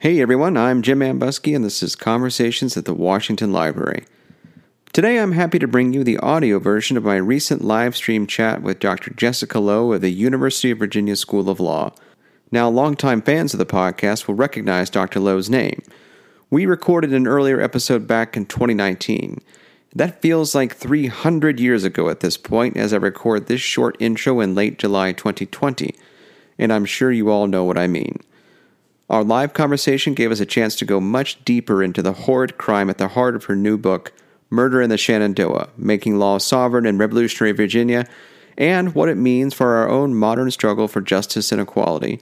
Hey everyone, I'm Jim Ambuske, and this is Conversations at the Washington Library. Today I'm happy to bring you the audio version of my recent live stream chat with Dr. Jessica Lowe of the University of Virginia School of Law. Now, longtime fans of the podcast will recognize Dr. Lowe's name. We recorded an earlier episode back in 2019. That feels like 300 years ago at this point as I record this short intro in late July 2020, and I'm sure you all know what I mean. Our live conversation gave us a chance to go much deeper into the horrid crime at the heart of her new book, Murder in the Shenandoah Making Law Sovereign in Revolutionary Virginia, and what it means for our own modern struggle for justice and equality.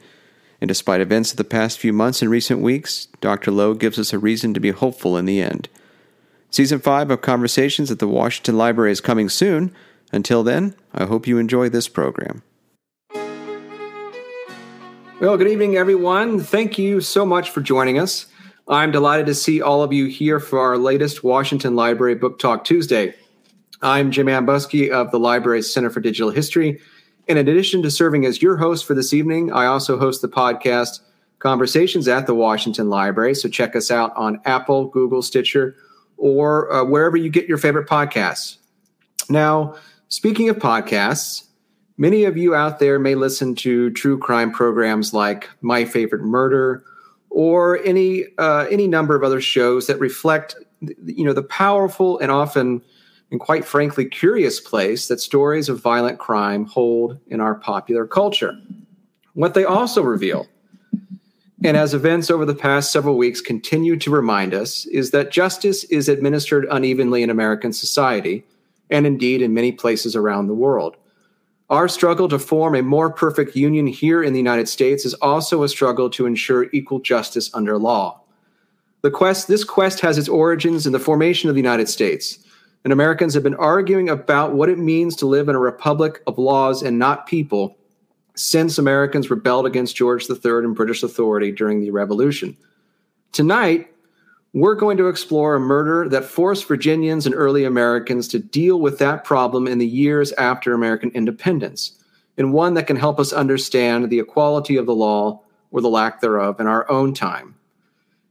And despite events of the past few months and recent weeks, Dr. Lowe gives us a reason to be hopeful in the end. Season 5 of Conversations at the Washington Library is coming soon. Until then, I hope you enjoy this program. Well, good evening, everyone. Thank you so much for joining us. I'm delighted to see all of you here for our latest Washington Library Book Talk Tuesday. I'm Jim Ambuske of the Library's Center for Digital History. And in addition to serving as your host for this evening, I also host the podcast Conversations at the Washington Library. So check us out on Apple, Google, Stitcher, or uh, wherever you get your favorite podcasts. Now, speaking of podcasts, Many of you out there may listen to true crime programs like My Favorite Murder or any uh, any number of other shows that reflect you know the powerful and often and quite frankly curious place that stories of violent crime hold in our popular culture. What they also reveal and as events over the past several weeks continue to remind us, is that justice is administered unevenly in American society, and indeed in many places around the world. Our struggle to form a more perfect union here in the United States is also a struggle to ensure equal justice under law. The quest, this quest has its origins in the formation of the United States, and Americans have been arguing about what it means to live in a republic of laws and not people since Americans rebelled against George III and British authority during the Revolution. Tonight, we're going to explore a murder that forced Virginians and early Americans to deal with that problem in the years after American independence, and one that can help us understand the equality of the law or the lack thereof in our own time.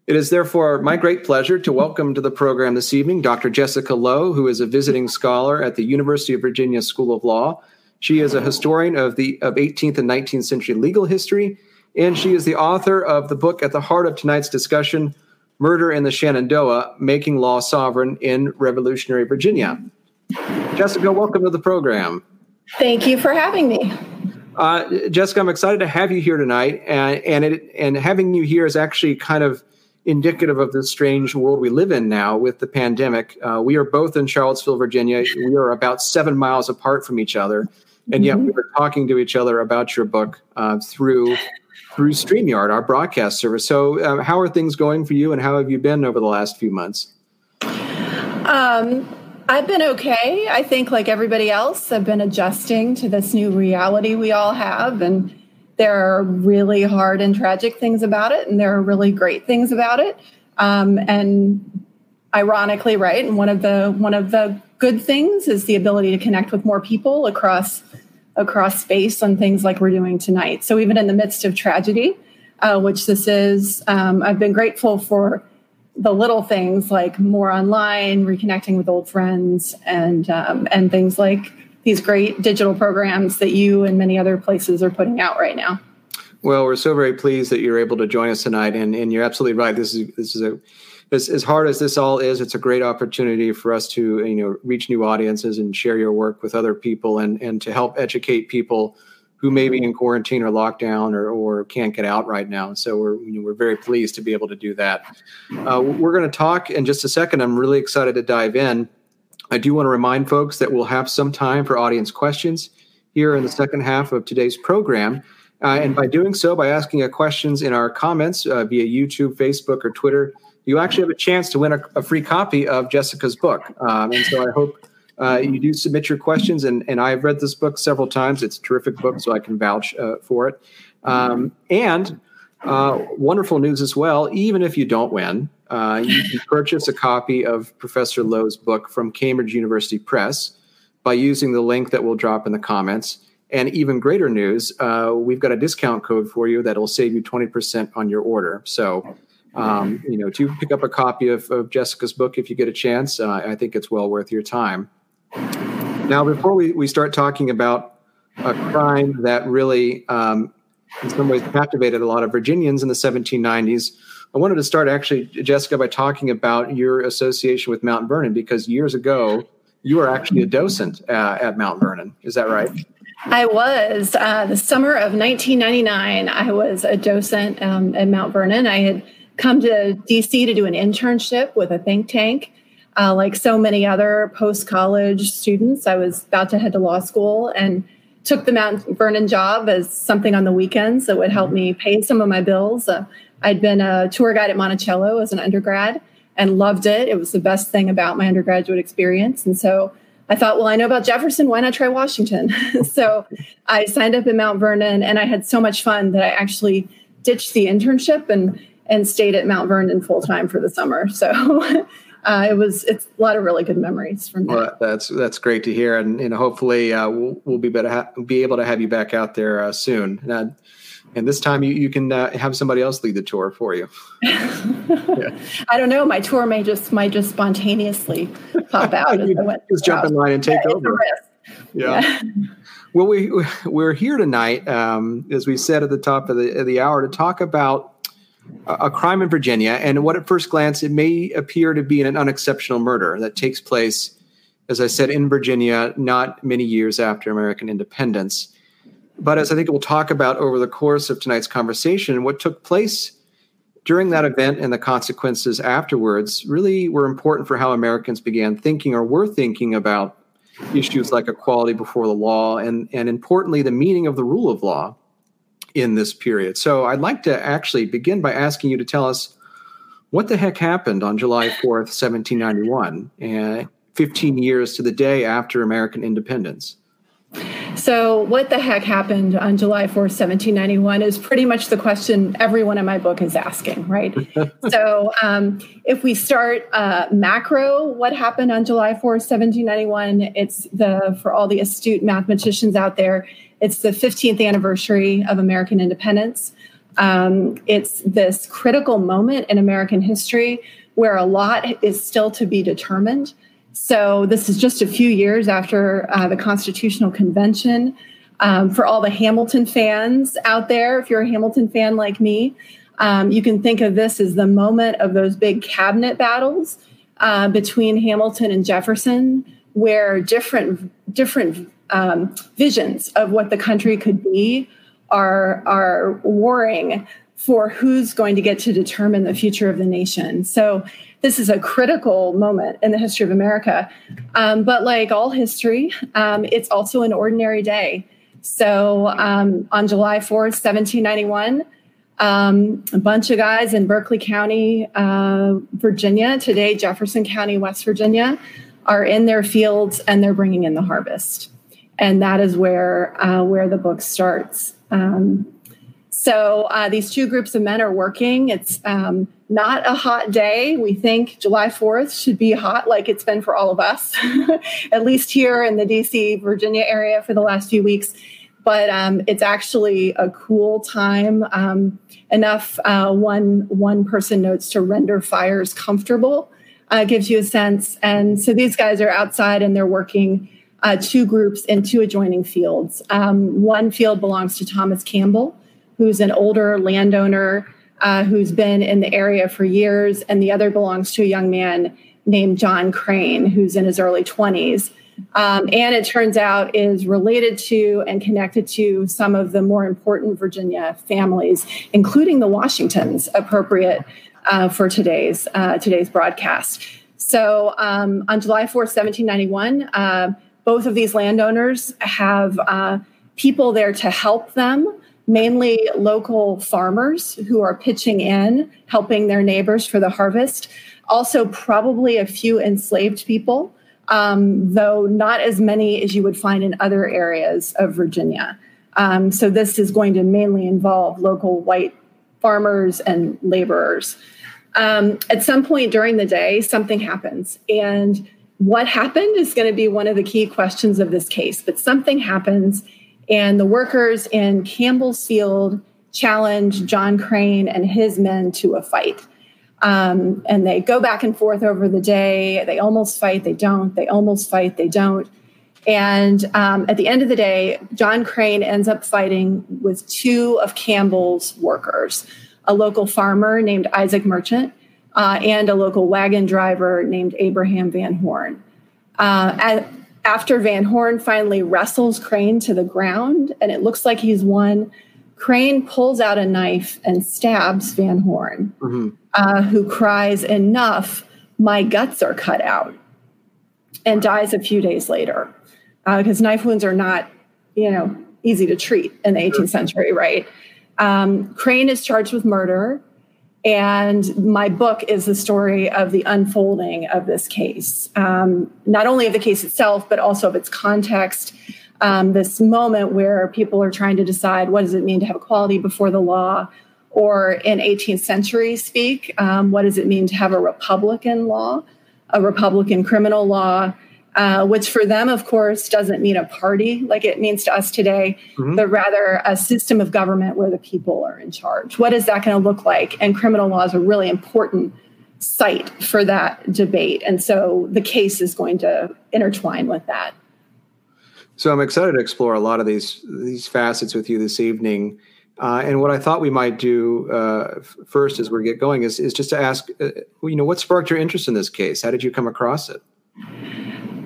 It is therefore my great pleasure to welcome to the program this evening Dr. Jessica Lowe, who is a visiting scholar at the University of Virginia School of Law. She is a historian of the of 18th and 19th century legal history, and she is the author of the book at the heart of tonight's discussion, Murder in the Shenandoah Making Law Sovereign in Revolutionary Virginia. Jessica, welcome to the program. Thank you for having me. Uh, Jessica, I'm excited to have you here tonight, and and, it, and having you here is actually kind of indicative of the strange world we live in now with the pandemic. Uh, we are both in Charlottesville, Virginia. We are about seven miles apart from each other, and yet mm-hmm. we were talking to each other about your book uh, through through StreamYard, our broadcast service. So, uh, how are things going for you, and how have you been over the last few months? Um, I've been okay. I think, like everybody else, I've been adjusting to this new reality we all have, and there are really hard and tragic things about it, and there are really great things about it. Um, and ironically, right, and one of the one of the good things is the ability to connect with more people across across space on things like we're doing tonight. So even in the midst of tragedy, uh, which this is, um, I've been grateful for the little things like more online, reconnecting with old friends, and um, and things like these great digital programs that you and many other places are putting out right now. Well, we're so very pleased that you're able to join us tonight, and and you're absolutely right. This is this is a as, as hard as this all is, it's a great opportunity for us to you know reach new audiences and share your work with other people and and to help educate people who may be in quarantine or lockdown or, or can't get out right now. So we're you know, we're very pleased to be able to do that. Uh, we're going to talk in just a second. I'm really excited to dive in. I do want to remind folks that we'll have some time for audience questions here in the second half of today's program. Uh, and by doing so, by asking questions in our comments uh, via YouTube, Facebook, or Twitter, you actually have a chance to win a, a free copy of Jessica's book. Um, and so I hope uh, you do submit your questions. And, and I've read this book several times. It's a terrific book, so I can vouch uh, for it. Um, and uh, wonderful news as well. Even if you don't win, uh, you can purchase a copy of Professor Lowe's book from Cambridge University Press by using the link that we'll drop in the comments. And even greater news, uh, we've got a discount code for you that'll save you 20% on your order. So Um, you know, do pick up a copy of, of Jessica's book if you get a chance. Uh, I think it's well worth your time. Now, before we, we start talking about a crime that really, um, in some ways, captivated a lot of Virginians in the 1790s, I wanted to start actually, Jessica, by talking about your association with Mount Vernon because years ago you were actually a docent uh, at Mount Vernon. Is that right? I was. Uh, the summer of 1999, I was a docent um, at Mount Vernon. I had come to DC to do an internship with a think tank. Uh, like so many other post college students, I was about to head to law school and took the Mount Vernon job as something on the weekends that would help me pay some of my bills. Uh, I'd been a tour guide at Monticello as an undergrad and loved it. It was the best thing about my undergraduate experience. And so I thought, well, I know about Jefferson. Why not try Washington? so I signed up at Mount Vernon and I had so much fun that I actually ditched the internship and, and stayed at Mount Vernon full time for the summer. So uh, it was it's a lot of really good memories from that. Well, that's that's great to hear, and you know hopefully uh, we'll, we'll be better ha- be able to have you back out there uh, soon. And, and this time you, you can uh, have somebody else lead the tour for you. yeah. I don't know. My tour may just might just spontaneously pop out. just jump in line and take yeah, over. Yeah. yeah. Well, we we're here tonight, um, as we said at the top of the of the hour, to talk about a, crime in Virginia, and what at first glance it may appear to be an unexceptional murder that takes place, as I said, in Virginia, not many years after American independence. But as I think we'll talk about over the course of tonight's conversation, what took place during that event and the consequences afterwards really were important for how Americans began thinking or were thinking about issues like equality before the law and, and importantly, the meaning of the rule of law in this period. So I'd like to actually begin by asking you to tell us what the heck happened on July 4th, 1791, and 15 years to the day after American independence. So, what the heck happened on July 4th, 1791 is pretty much the question everyone in my book is asking, right? so, um, if we start uh, macro, what happened on July 4th, 1791? It's the, for all the astute mathematicians out there, it's the 15th anniversary of American independence. Um, it's this critical moment in American history where a lot is still to be determined. So this is just a few years after uh, the Constitutional Convention. Um, for all the Hamilton fans out there, if you're a Hamilton fan like me, um, you can think of this as the moment of those big cabinet battles uh, between Hamilton and Jefferson, where different different um, visions of what the country could be are are warring for who's going to get to determine the future of the nation. So this is a critical moment in the history of America. Um, but like all history, um, it's also an ordinary day. So um, on July 4th, 1791, um, a bunch of guys in Berkeley County, uh, Virginia, today Jefferson County, West Virginia, are in their fields and they're bringing in the harvest. And that is where uh, where the book starts. Um, so uh, these two groups of men are working. It's um, not a hot day. We think July 4th should be hot like it's been for all of us, at least here in the DC, Virginia area for the last few weeks. But um, it's actually a cool time. Um, enough, uh, one, one person notes to render fires comfortable, uh, gives you a sense. And so these guys are outside and they're working uh, two groups in two adjoining fields. Um, one field belongs to Thomas Campbell, who's an older landowner uh, who's been in the area for years, and the other belongs to a young man named John Crane, who's in his early 20s. Um, and it turns out is related to and connected to some of the more important Virginia families, including the Washingtons, appropriate uh, for today's uh, today's broadcast. So um, on July 4th, 1791, uh, both of these landowners have uh, people there to help them mainly local farmers who are pitching in, helping their neighbors for the harvest. Also, probably a few enslaved people, um, though not as many as you would find in other areas of Virginia. Um, so, this is going to mainly involve local white farmers and laborers. Um, at some point during the day, something happens. And what happened is going to be one of the key questions of this case. But something happens, and the workers in Campbell's Field challenge John Crane and his men to a fight. Um, and they go back and forth over the day. They almost fight, they don't. They almost fight, they don't. And um, at the end of the day, John Crane ends up fighting with two of Campbell's workers a local farmer named Isaac Merchant uh, and a local wagon driver named Abraham Van Horn. Uh, after Van Horn finally wrestles Crane to the ground and it looks like he's won, Crane pulls out a knife and stabs Van Horn, mm-hmm. uh, who cries, Enough, my guts are cut out, and dies a few days later. Because uh, knife wounds are not, you know, easy to treat in the 18th century, right? Um, Crane is charged with murder. And my book is the story of the unfolding of this case, um, not only of the case itself, but also of its context. Um, this moment where people are trying to decide what does it mean to have equality before the law, or in 18th century speak, um, what does it mean to have a Republican law, a Republican criminal law, uh, which for them, of course, doesn't mean a party like it means to us today, mm-hmm. but rather a system of government where the people are in charge. What is that going to look like? And criminal law is a really important site for that debate. And so the case is going to intertwine with that. So I'm excited to explore a lot of these these facets with you this evening. Uh, and what I thought we might do uh, first, as we get going, is is just to ask, uh, you know, what sparked your interest in this case? How did you come across it?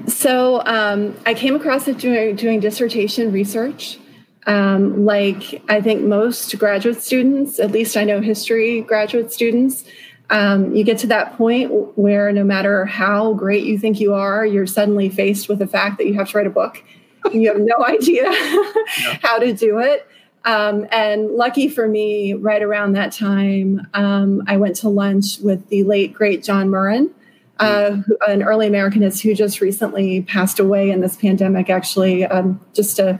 So um, I came across it doing, doing dissertation research. Um, like I think most graduate students, at least I know history graduate students, um, you get to that point where no matter how great you think you are, you're suddenly faced with the fact that you have to write a book. You have no idea yeah. how to do it. Um, and lucky for me, right around that time, um, I went to lunch with the late, great John Murrin, uh, an early Americanist who just recently passed away in this pandemic, actually, um, just a,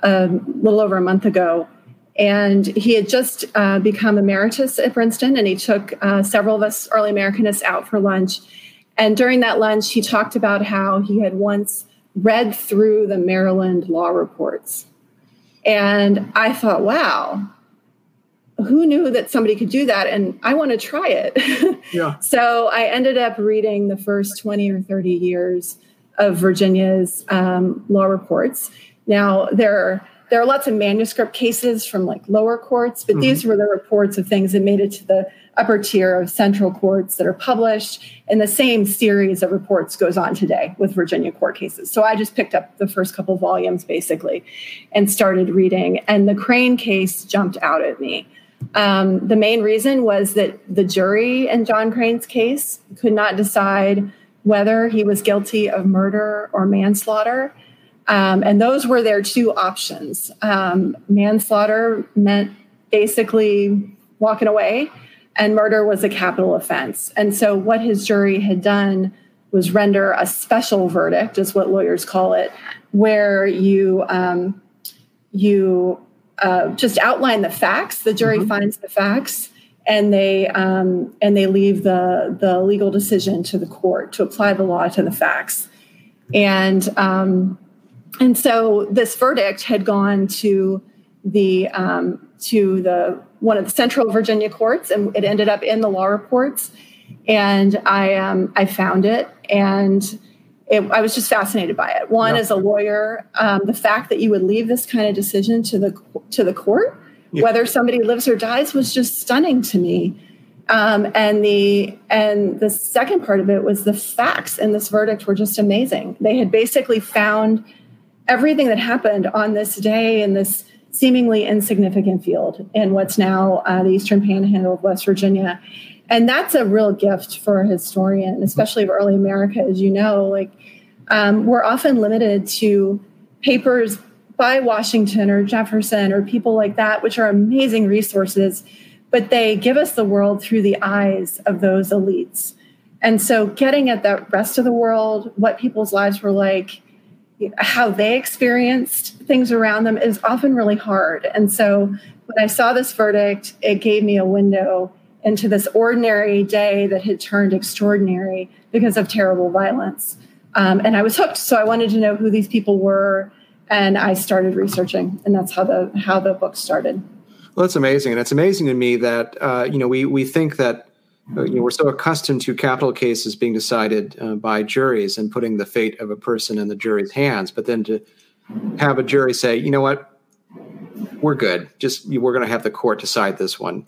a, little over a month ago. And he had just uh, become emeritus at Princeton, and he took uh, several of us early Americanists out for lunch. And during that lunch, he talked about how he had once read through the Maryland law reports. And I thought, wow, who knew that somebody could do that? And i want to try it. Yeah. so i ended up reading the first 20 or 30 years of virginia's um, law reports. Now there are there are lots of manuscript cases from like lower courts but mm-hmm. these were the reports of things that made it to the upper tier of central courts that are published and the same series of reports goes on today with virginia court cases. So i just picked up the first couple volumes basically and started reading and the crane case jumped out at me um, the main reason was that the jury in John Crane's case could not decide whether he was guilty of murder or manslaughter. Um, and those were their two options. Um, manslaughter meant basically walking away, and murder was a capital offense. And so, what his jury had done was render a special verdict, is what lawyers call it, where you um, you uh, just outline the facts. The jury mm-hmm. finds the facts, and they um, and they leave the the legal decision to the court to apply the law to the facts. And um, and so this verdict had gone to the um, to the one of the Central Virginia courts, and it ended up in the law reports. And I um, I found it and it, I was just fascinated by it. One, as a lawyer, um, the fact that you would leave this kind of decision to the to the court, whether somebody lives or dies, was just stunning to me. Um, and the and the second part of it was the facts in this verdict were just amazing. They had basically found everything that happened on this day in this seemingly insignificant field in what's now uh, the Eastern Panhandle of West Virginia and that's a real gift for a historian especially of early america as you know like um, we're often limited to papers by washington or jefferson or people like that which are amazing resources but they give us the world through the eyes of those elites. And so getting at the rest of the world what people's lives were like how they experienced things around them is often really hard. And so when i saw this verdict it gave me a window into this ordinary day that had turned extraordinary because of terrible violence. Um, and I was hooked. So I wanted to know who these people were, and I started researching, and that's how the how the book started. Well, that's amazing, and it's amazing to me that uh, you know we we think that uh, you know, we're so accustomed to capital cases being decided uh, by juries and putting the fate of a person in the jury's hands, but then to have a jury say, you know what, we're good. Just we're going to have the court decide this one.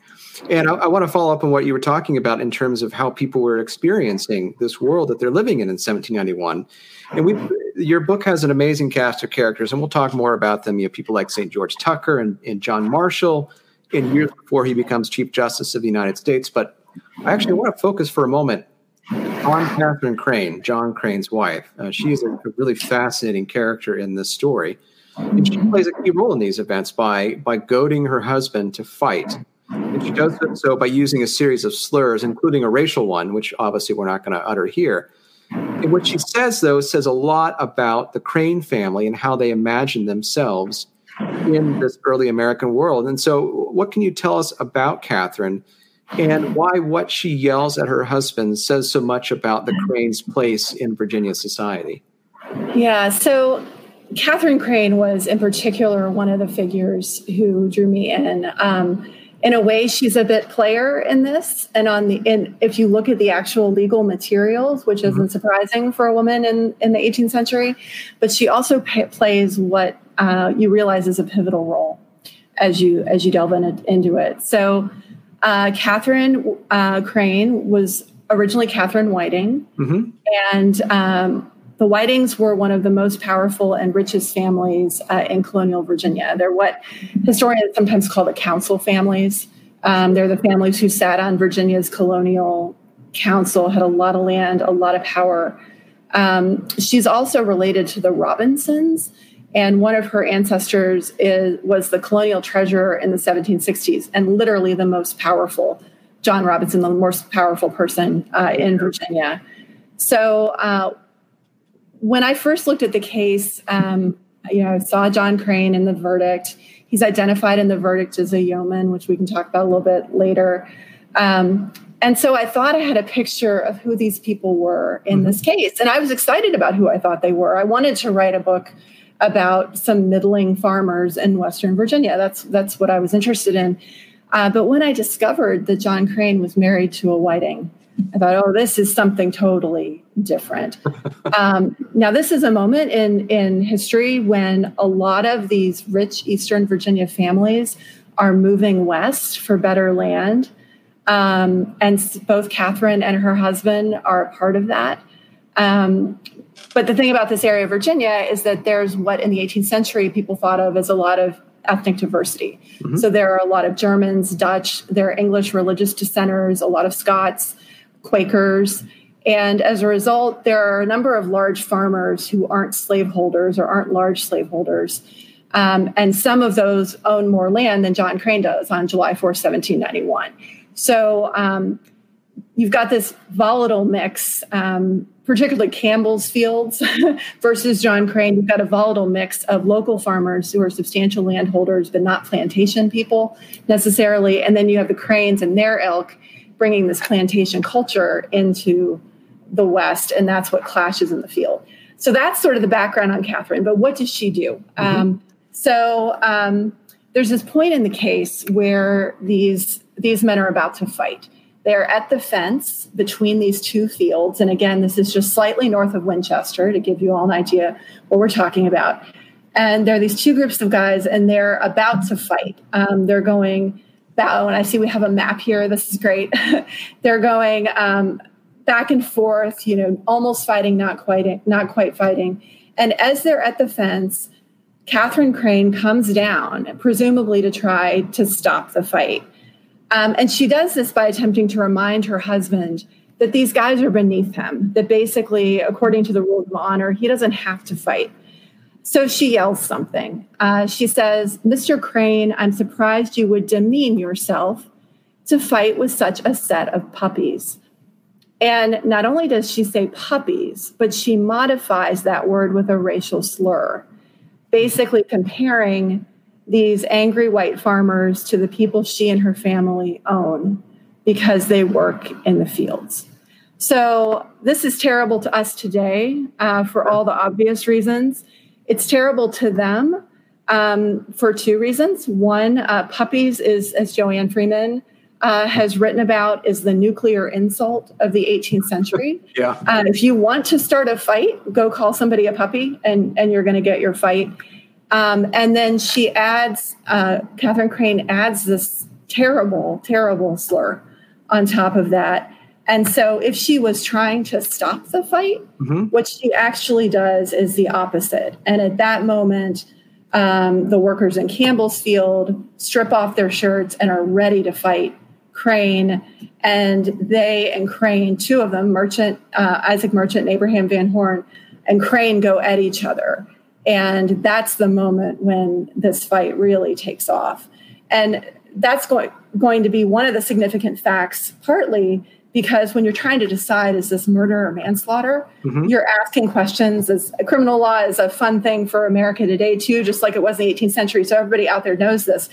And I, I want to follow up on what you were talking about in terms of how people were experiencing this world that they're living in in 1791. And we, your book has an amazing cast of characters, and we'll talk more about them. You have people like St. George Tucker and, and John Marshall in years before he becomes Chief Justice of the United States. But I actually want to focus for a moment on Catherine Crane, John Crane's wife. Uh, she is a, a really fascinating character in this story. And she plays a key role in these events by by goading her husband to fight. And she does so by using a series of slurs, including a racial one, which obviously we're not going to utter here. And what she says, though, says a lot about the Crane family and how they imagine themselves in this early American world. And so, what can you tell us about Catherine and why what she yells at her husband says so much about the Crane's place in Virginia society? Yeah, so Catherine Crane was, in particular, one of the figures who drew me in. Um, in a way, she's a bit player in this, and on the in if you look at the actual legal materials, which isn't mm-hmm. surprising for a woman in in the 18th century, but she also plays what uh, you realize is a pivotal role as you as you delve in, into it. So, uh, Catherine uh, Crane was originally Catherine Whiting, mm-hmm. and um, the Whitings were one of the most powerful and richest families uh, in colonial Virginia. They're what historians sometimes call the council families. Um, they're the families who sat on Virginia's colonial council, had a lot of land, a lot of power. Um, she's also related to the Robinsons, and one of her ancestors is, was the colonial treasurer in the 1760s, and literally the most powerful, John Robinson, the most powerful person uh, in Virginia. So, uh, when I first looked at the case, um, you know, I saw John Crane in the verdict. He's identified in the verdict as a yeoman, which we can talk about a little bit later. Um, and so I thought I had a picture of who these people were in mm-hmm. this case. And I was excited about who I thought they were. I wanted to write a book about some middling farmers in Western Virginia. That's that's what I was interested in. Uh, but when I discovered that John Crane was married to a Whiting, I thought, oh, this is something totally different. um, now, this is a moment in in history when a lot of these rich Eastern Virginia families are moving west for better land, um, and both Catherine and her husband are a part of that. Um, but the thing about this area of Virginia is that there's what in the 18th century people thought of as a lot of ethnic diversity. Mm-hmm. So there are a lot of Germans, Dutch, there are English religious dissenters, a lot of Scots. Quakers. And as a result, there are a number of large farmers who aren't slaveholders or aren't large slaveholders. Um, and some of those own more land than John Crane does on July 4, 1791. So um, you've got this volatile mix, um, particularly Campbell's Fields versus John Crane. You've got a volatile mix of local farmers who are substantial landholders, but not plantation people necessarily. And then you have the Cranes and their ilk bringing this plantation culture into the West, and that's what clashes in the field. So that's sort of the background on Catherine. But what does she do? Mm-hmm. Um, so um, there's this point in the case where these these men are about to fight. They're at the fence between these two fields, and again, this is just slightly north of Winchester to give you all an idea what we're talking about. And there are these two groups of guys, and they're about to fight. Um, they're going that when I see we have a map here, this is great. They're going um, back and forth, you know, almost fighting, not quite, not quite fighting. And as they're at the fence, Catherine Crane comes down, presumably to try to stop the fight. Um, and she does this by attempting to remind her husband that these guys are beneath him, that basically, according to the rules of honor, he doesn't have to fight. So she yells something. Uh, she says, Mr. Crane, I'm surprised you would demean yourself to fight with such a set of puppies. And not only does she say puppies, but she modifies that word with a racial slur, basically comparing these angry white farmers to the people she and her family own because they work in the fields. So, this is terrible to us today uh, for all the obvious reasons. It's terrible to them um, for two reasons. One, uh, puppies is, as Joanne Freeman uh, has written about is the nuclear insult of the 18th century. yeah. Uh, if you want to start a fight, go call somebody a puppy, and and you're going to get your fight. Um, and then she adds, uh, Catherine Crane adds this terrible, terrible slur on top of that. And so, if she was trying to stop the fight, Mhm. what she actually does is the opposite. And at that moment, um, the workers in Campbell's Field strip off their shirts and are ready to fight Crane. And they and Crane, two of them, Merchant, uh, Isaac Merchant and Abraham Van Horn, and Crane go at each other. And that's the moment when this fight really takes off. And that's going, going to be one of the significant facts, partly because when you're trying to decide is this murder or manslaughter, Mhm. you're asking questions. As criminal law is a fun thing for America today too, just like it was in the 18th century. So everybody out there knows this.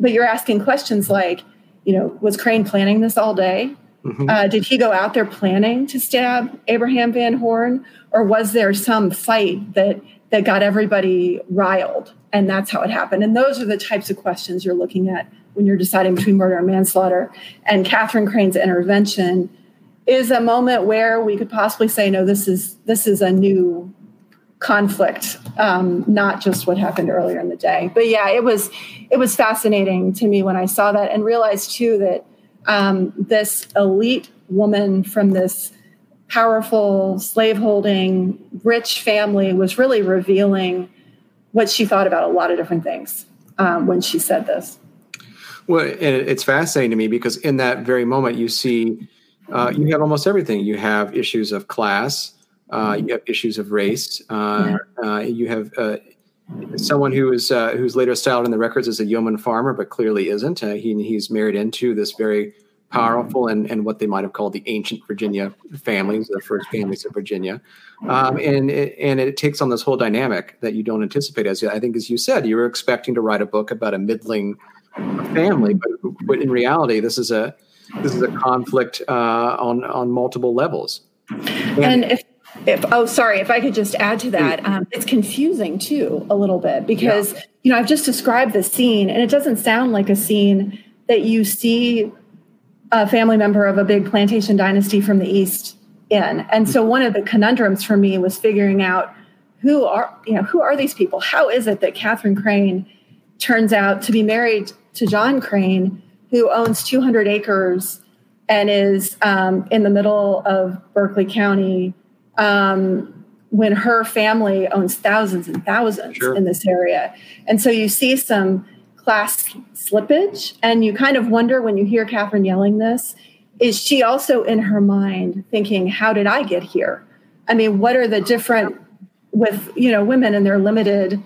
But you're asking questions like, you know, was Crane planning this all day? Mhm. Uh, did he go out there planning to stab Abraham Van Horn, or was there some fight that that got everybody riled, and that's how it happened? And those are the types of questions you're looking at when you're deciding between murder and manslaughter. And Catherine Crane's intervention is a moment where we could possibly say, no, this is this is a new conflict, um, not just what happened earlier in the day. But yeah, it was it was fascinating to me when I saw that and realized too that um, this elite woman from this powerful slaveholding rich family was really revealing what she thought about a lot of different things um, when she said this. Well, it's fascinating to me because in that very moment, you see, uh, you have almost everything. You have issues of class, uh, you have issues of race, uh, uh, you have uh, someone who is uh, who's later styled in the records as a yeoman farmer, but clearly isn't. Uh, he, he's married into this very powerful and, and what they might have called the ancient Virginia families, the first families of Virginia. Um, and, it, and it takes on this whole dynamic that you don't anticipate. As I think, as you said, you were expecting to write a book about a middling family, but, but in reality, this is a this is a conflict uh, on on multiple levels. And if, if oh, sorry, if I could just add to that, um, it's confusing too a little bit because you know I've just described the scene, and it doesn't sound like a scene that you see a family member of a big plantation dynasty from the east in. And so one of the conundrums for me was figuring out who are you know who are these people? How is it that Catherine Crane turns out to be married to John Crane, who owns 200 acres and is um, in the middle of Berkeley County, um, when her family owns thousands and thousands Sure. in this area. And so you see some class slippage, and you kind of wonder when you hear Catherine yelling this is she also in her mind thinking, How did I get here? I mean, what are the different with you know women and their limited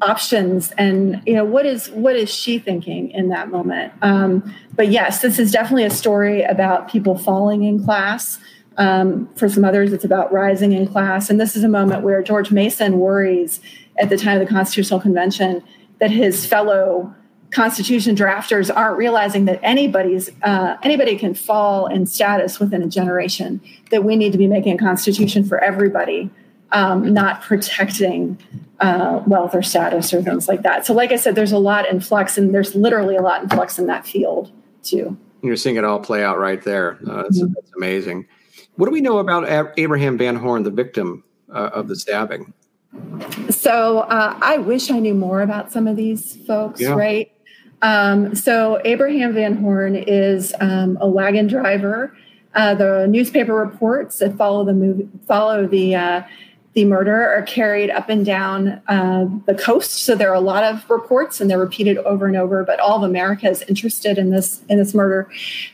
options. And you know what is what is she thinking in that moment? Um, but yes this is definitely a story about people falling in class. Um, for some others it's about rising in class. And this is a moment where george mason worries at the time of the constitutional convention that his fellow constitution drafters aren't realizing that anybody's uh, anybody can fall in status within a generation that we need to be making a constitution for everybody um, not protecting uh, wealth or status or things like that. So, like I said, there's a lot in flux, and there's literally a lot in flux in that field too. You're seeing it all play out right there. Uh, that's, Mhm. that's amazing. What do we know about Ab- Abraham Van Horn, the victim uh, of the stabbing? So, uh, I wish I knew more about some of these folks, Yeah. right? Um, so, Abraham Van Horn is um, a wagon driver. Uh, the newspaper reports that follow the movie, follow the uh, the murder are carried up and down uh, the coast. So there are a lot of reports, and they're repeated over and over. But all of America is interested in this in this murder,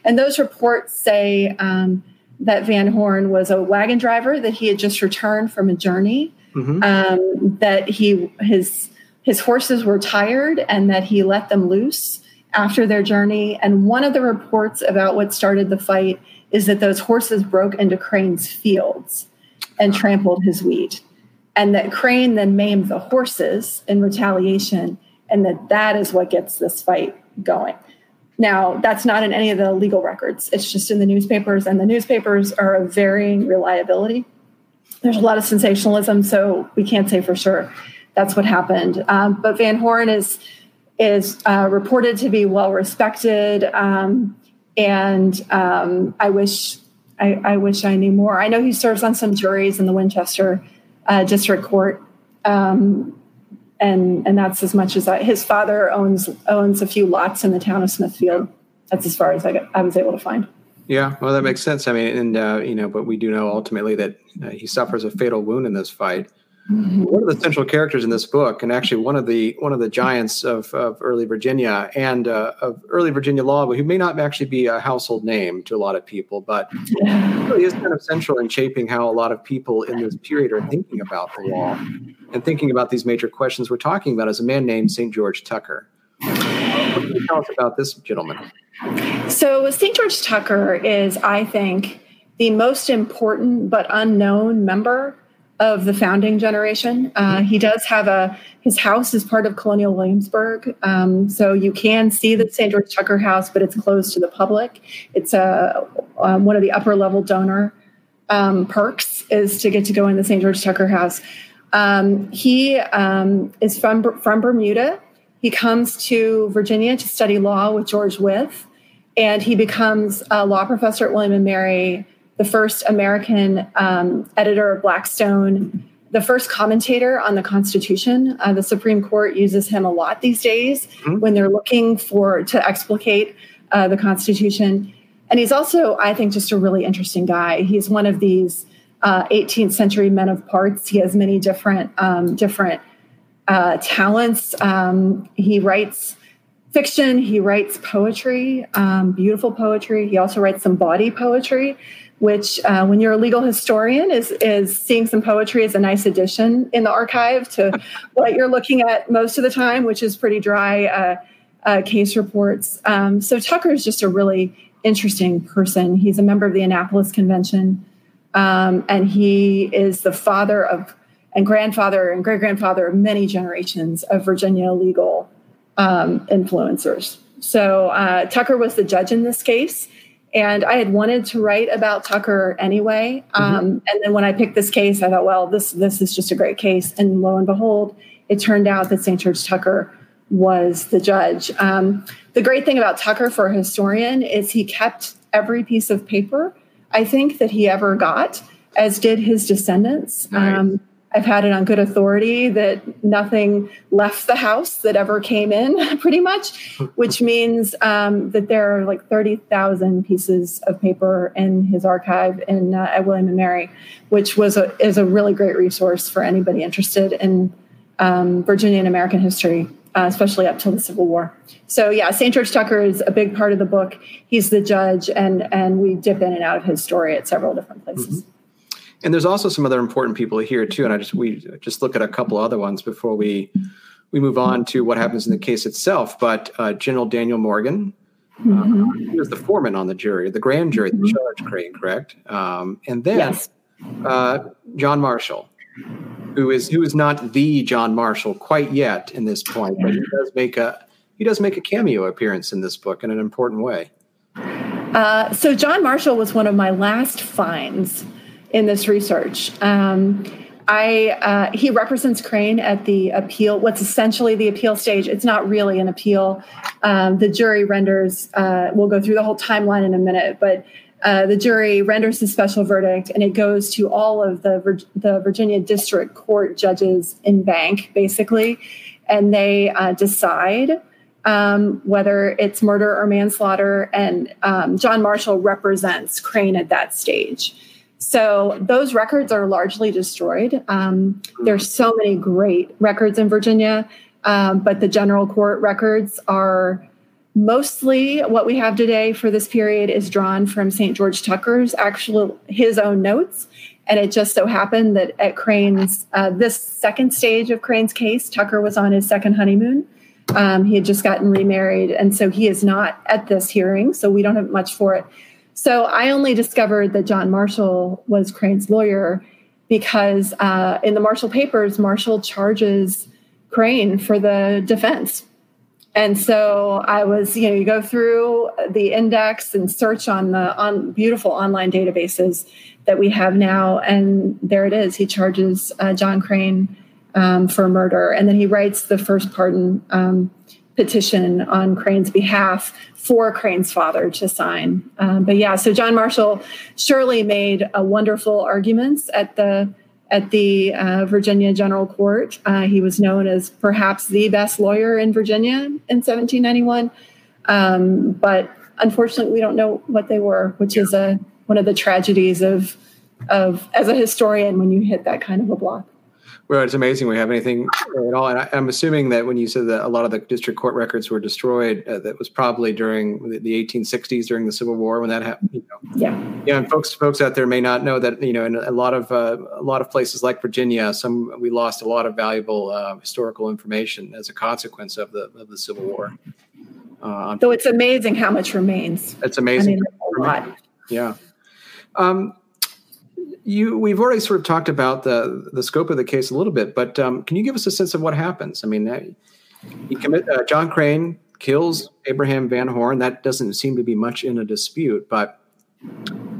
and those reports say um, that Van Horn was a wagon driver, that he had just returned from a journey, Mhm. um, that he his his horses were tired, and that he let them loose after their journey. And one of the reports about what started the fight is that those horses broke into Crane's fields and trampled his wheat. And that Crane then maimed the horses in retaliation, and that that is what gets this fight going. Now, that's not in any of the legal records. It's just in the newspapers, and the newspapers are of varying reliability. There's a lot of sensationalism, so we can't say for sure that's what happened. Um, but Van Horn is is uh, reported to be well respected. Um, and um, I wish I, I, wish I knew more. I know he serves on some juries in the Winchester uh, District Court, um, and and that's as much as I. His father owns owns a few lots in the town of Smithfield. That's as far as I, got, I was able to find. Yeah, well, that makes sense. I mean, and uh, you know, but we do know ultimately that uh, he suffers a fatal wound in this fight. Mm-hmm. One of the central characters in this book, and actually one of the one of the giants of, of early Virginia and uh, of early Virginia law, who may not actually be a household name to a lot of people, but really is kind of central in shaping how a lot of people in this period are thinking about the law and thinking about these major questions we're talking about. Is a man named St. George Tucker. What can you tell us about this gentleman? So St. George Tucker is, I think, the most important but unknown member of the founding generation. Uh, he does have a his house is part of Colonial Williamsburg, um, so you can see the St. George Tucker House, but it's closed to the public. It's a um, one of the upper level donor um, perks is to get to go in the St. George Tucker House. Um, he um, is from from Bermuda. He comes to Virginia to study law with George Wythe, and he becomes a law professor at William and Mary the first American um, editor of Blackstone, the first commentator on the Constitution. Uh, the Supreme Court uses him a lot these days mm-hmm. when they're looking for to explicate uh, the Constitution. And he's also, I think, just a really interesting guy. He's one of these uh, 18th century men of parts. He has many different um, different uh, talents. Um, he writes fiction. He writes poetry, um, beautiful poetry. He also writes some body poetry which uh, when you're a legal historian is is seeing some poetry as a nice addition in the archive to what you're looking at most of the time which is pretty dry uh, uh, case reports. Um, so tucker is just a really interesting person. He's a member of the annapolis convention um, and he is the father of and grandfather and great grandfather of many generations of virginia legal um, influencers. So uh, tucker was the judge in this case and I had wanted to write about Tucker anyway. Mm-hmm. Um, and then when I picked this case, I thought, well, this this is just a great case. And lo and behold, it turned out that St. George Tucker was the judge. Um, the great thing about Tucker for a historian is he kept every piece of paper I think that he ever got, as did his descendants. Um, I've had it on good authority that nothing left the house that ever came in, pretty much, which means um, that there are like 30,000 pieces of paper in his archive in uh, at William and Mary, which was a, is a really great resource for anybody interested in um, Virginia and American history, uh, especially up till the Civil War. So yeah, St. George Tucker is a big part of the book. He's the judge, and and we dip in and out of his story at several different places. Mm-hmm. And there's also some other important people here too. And I just we just look at a couple other ones before we we move on to what happens in the case itself. But uh, General Daniel Morgan, mm-hmm. uh, he was the foreman on the jury, the grand jury mm-hmm. that charged Crane, correct? Um, and then yes. uh, John Marshall, who is who is not the John Marshall quite yet in this point, but he does make a he does make a cameo appearance in this book in an important way. Uh, so John Marshall was one of my last finds in this research. Um, I uh, he represents Crane at the appeal, what's essentially the appeal stage. It's not really an appeal. Um, the jury renders. Uh, we'll go through the whole timeline in a minute, but uh, the jury renders the special verdict, and it goes to all of the the Virginia District Court judges en banc, basically, and they uh, decide. Um, whether it's murder or manslaughter, and um, John Marshall represents Crane at that stage. So those records are largely destroyed. Um, there's so many great records in Virginia, um, but the general court records are mostly what we have today for this period is drawn from St. George Tucker's actual his own notes. And it just so happened that at Crane's uh, this second stage of Crane's case, Tucker was on his second honeymoon. Um, he had just gotten remarried, and so he is not at this hearing. So we don't have much for it. So I only discovered that John Marshall was Crane's lawyer because uh, in the Marshall papers, Marshall charges Crane for the defense. And so I was, you know, you go through the index and search on the on beautiful online databases that we have now, and there it is. He charges uh, John Crane um, for murder, and then he writes the first pardon um, petition on Crane's behalf for Crane's father to sign. Um, but yeah, so John Marshall surely made a wonderful arguments at the at the uh, Virginia General Court. Uh, he was known as perhaps the best lawyer in Virginia in 1791. Um, but unfortunately, we don't know what they were, which is a one of the tragedies of of as a historian when you hit that kind of a block. Well, it's amazing we have anything at all. And I, am assuming that when you said that a lot of the district court records were destroyed, uh, that was probably during the, the 1860s, during the Civil War, when that happened. You know. Yeah. Yeah, and folks, folks out there may not know that you know in a lot of uh, a lot of places like Virginia, some we lost a lot of valuable uh, historical information as a consequence of the of the Civil War. Uh, so it's amazing how much remains. It's amazing. I mean, a lot. Yeah. Um, you we've already sort of talked about the the scope of the case a little bit, but um, can you give us a sense of what happens? I mean, he commit uh, John Crane kills Abraham Van Horn. That doesn't seem to be much in a dispute, but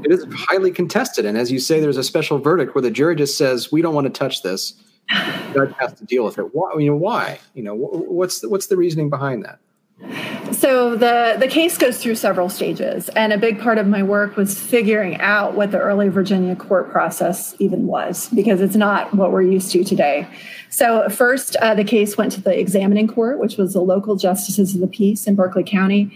it is highly contested. And as you say, there's a special verdict where the jury just says, "We don't want to touch this." The judge has to deal with it. Why? You know why? You know what's the, what's the reasoning behind that? So the the case goes through several stages, and a big part of my work was figuring out what the early Virginia court process even was, because it's not what we're used to today. So first, uh, the case went to the examining court, which was the local justices of the peace in Berkeley County,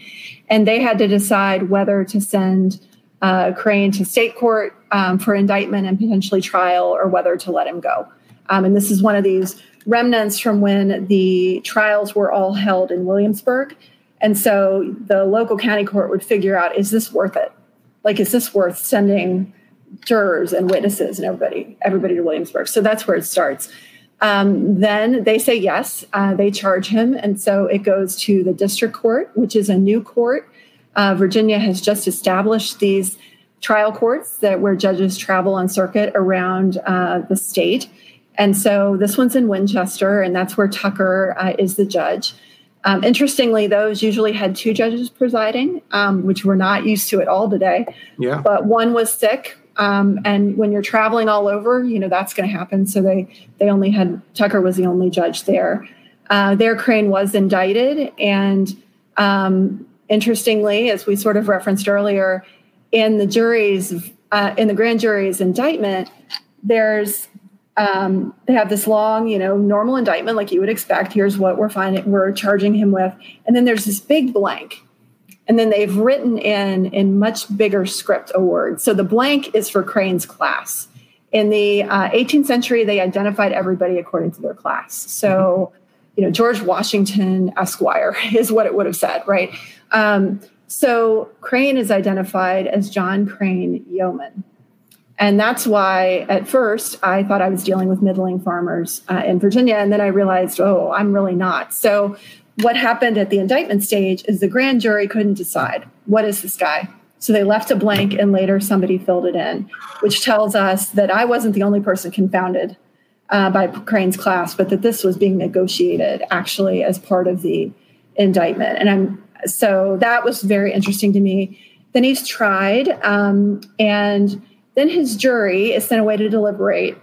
and they had to decide whether to send uh, Crane to state court um, for indictment and potentially trial, or whether to let him go. Um, and this is one of these remnants from when the trials were all held in Williamsburg. And so the local county court would figure out is this worth it? Like, is this worth sending jurors and witnesses and everybody, everybody to Williamsburg? So that's where it starts. Um, then they say yes, uh, they charge him. And so it goes to the district court, which is a new court. Uh, Virginia has just established these trial courts that where judges travel on circuit around uh, the state. And so this one's in Winchester, and that's where Tucker uh, is the judge. Um, interestingly, those usually had two judges presiding, um, which we're not used to at all today. Yeah. But one was sick, um, and when you're traveling all over, you know that's going to happen. So they they only had Tucker was the only judge there. Uh, their Crane was indicted, and um, interestingly, as we sort of referenced earlier, in the jury's uh, in the grand jury's indictment, there's um, they have this long, you know, normal indictment like you would expect. Here's what we're finding, we're charging him with, and then there's this big blank, and then they've written in in much bigger script a word. So the blank is for Crane's class. In the uh, 18th century, they identified everybody according to their class. So, you know, George Washington Esquire is what it would have said, right? Um, so Crane is identified as John Crane Yeoman. And that's why at first I thought I was dealing with middling farmers uh, in Virginia. And then I realized, oh, I'm really not. So what happened at the indictment stage is the grand jury couldn't decide what is this guy? So they left a blank and later somebody filled it in, which tells us that I wasn't the only person confounded uh, by Crane's class, but that this was being negotiated actually as part of the indictment. And I'm so that was very interesting to me. Then he's tried um, and then his jury is sent away to deliberate.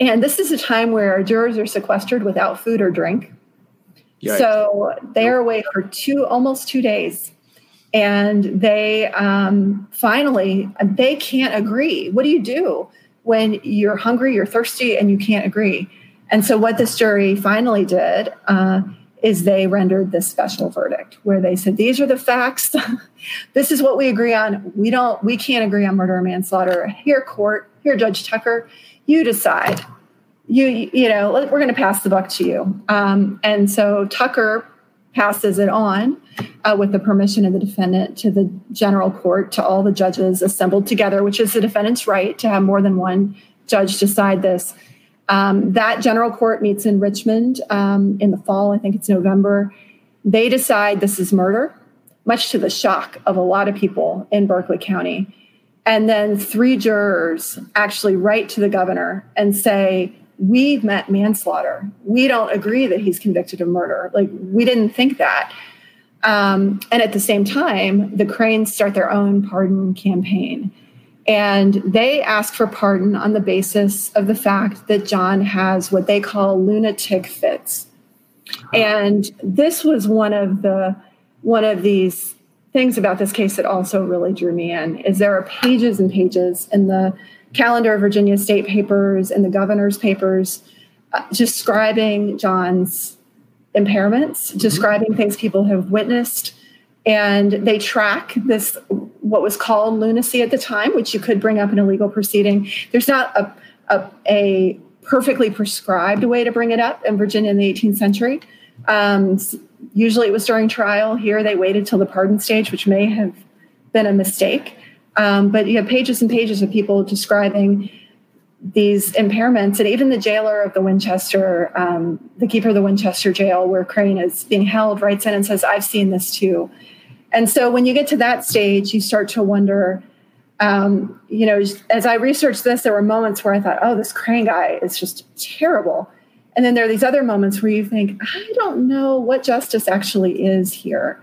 And this is a time where jurors are sequestered without food or drink. Yikes. So they are away for two, almost two days. And they um, finally, they can't agree. What do you do when you're hungry, you're thirsty, and you can't agree? And so what this jury finally did uh, is they rendered this special verdict where they said these are the facts this is what we agree on. We don't we can't agree on murder or manslaughter. Here court here judge tucker you decide. You you know we're going to pass the buck to you. Um, and so tucker passes it on uh, with the permission of the defendant to the general court to all the judges assembled together which is the defendant's right to have more than one judge decide this. Um, that general court meets in Richmond um, in the fall, I think it's November. They decide this is murder, much to the shock of a lot of people in Berkeley County. And then three jurors actually write to the governor and say, We've met manslaughter. We don't agree that he's convicted of murder. Like, we didn't think that. Um, and at the same time, the Cranes start their own pardon campaign. And they ask for pardon on the basis of the fact that John has what they call lunatic fits. And this was one of the one of these things about this case that also really drew me in is there are pages and pages in the calendar of Virginia state papers and the governor's papers uh, describing John's impairments, mm-hmm. describing things people have witnessed. And they track this, what was called lunacy at the time, which you could bring up in a legal proceeding. There's not a, a, a perfectly prescribed way to bring it up in Virginia in the 18th century. Um, usually it was during trial. Here they waited till the pardon stage, which may have been a mistake. Um, but you have pages and pages of people describing these impairments, and even the jailer of the Winchester, um, the keeper of the Winchester jail, where Crane is being held, writes in and says, "I've seen this too." And so when you get to that stage, you start to wonder. Um, you know, as I researched this, there were moments where I thought, "Oh, this Crane guy is just terrible," and then there are these other moments where you think, "I don't know what justice actually is here."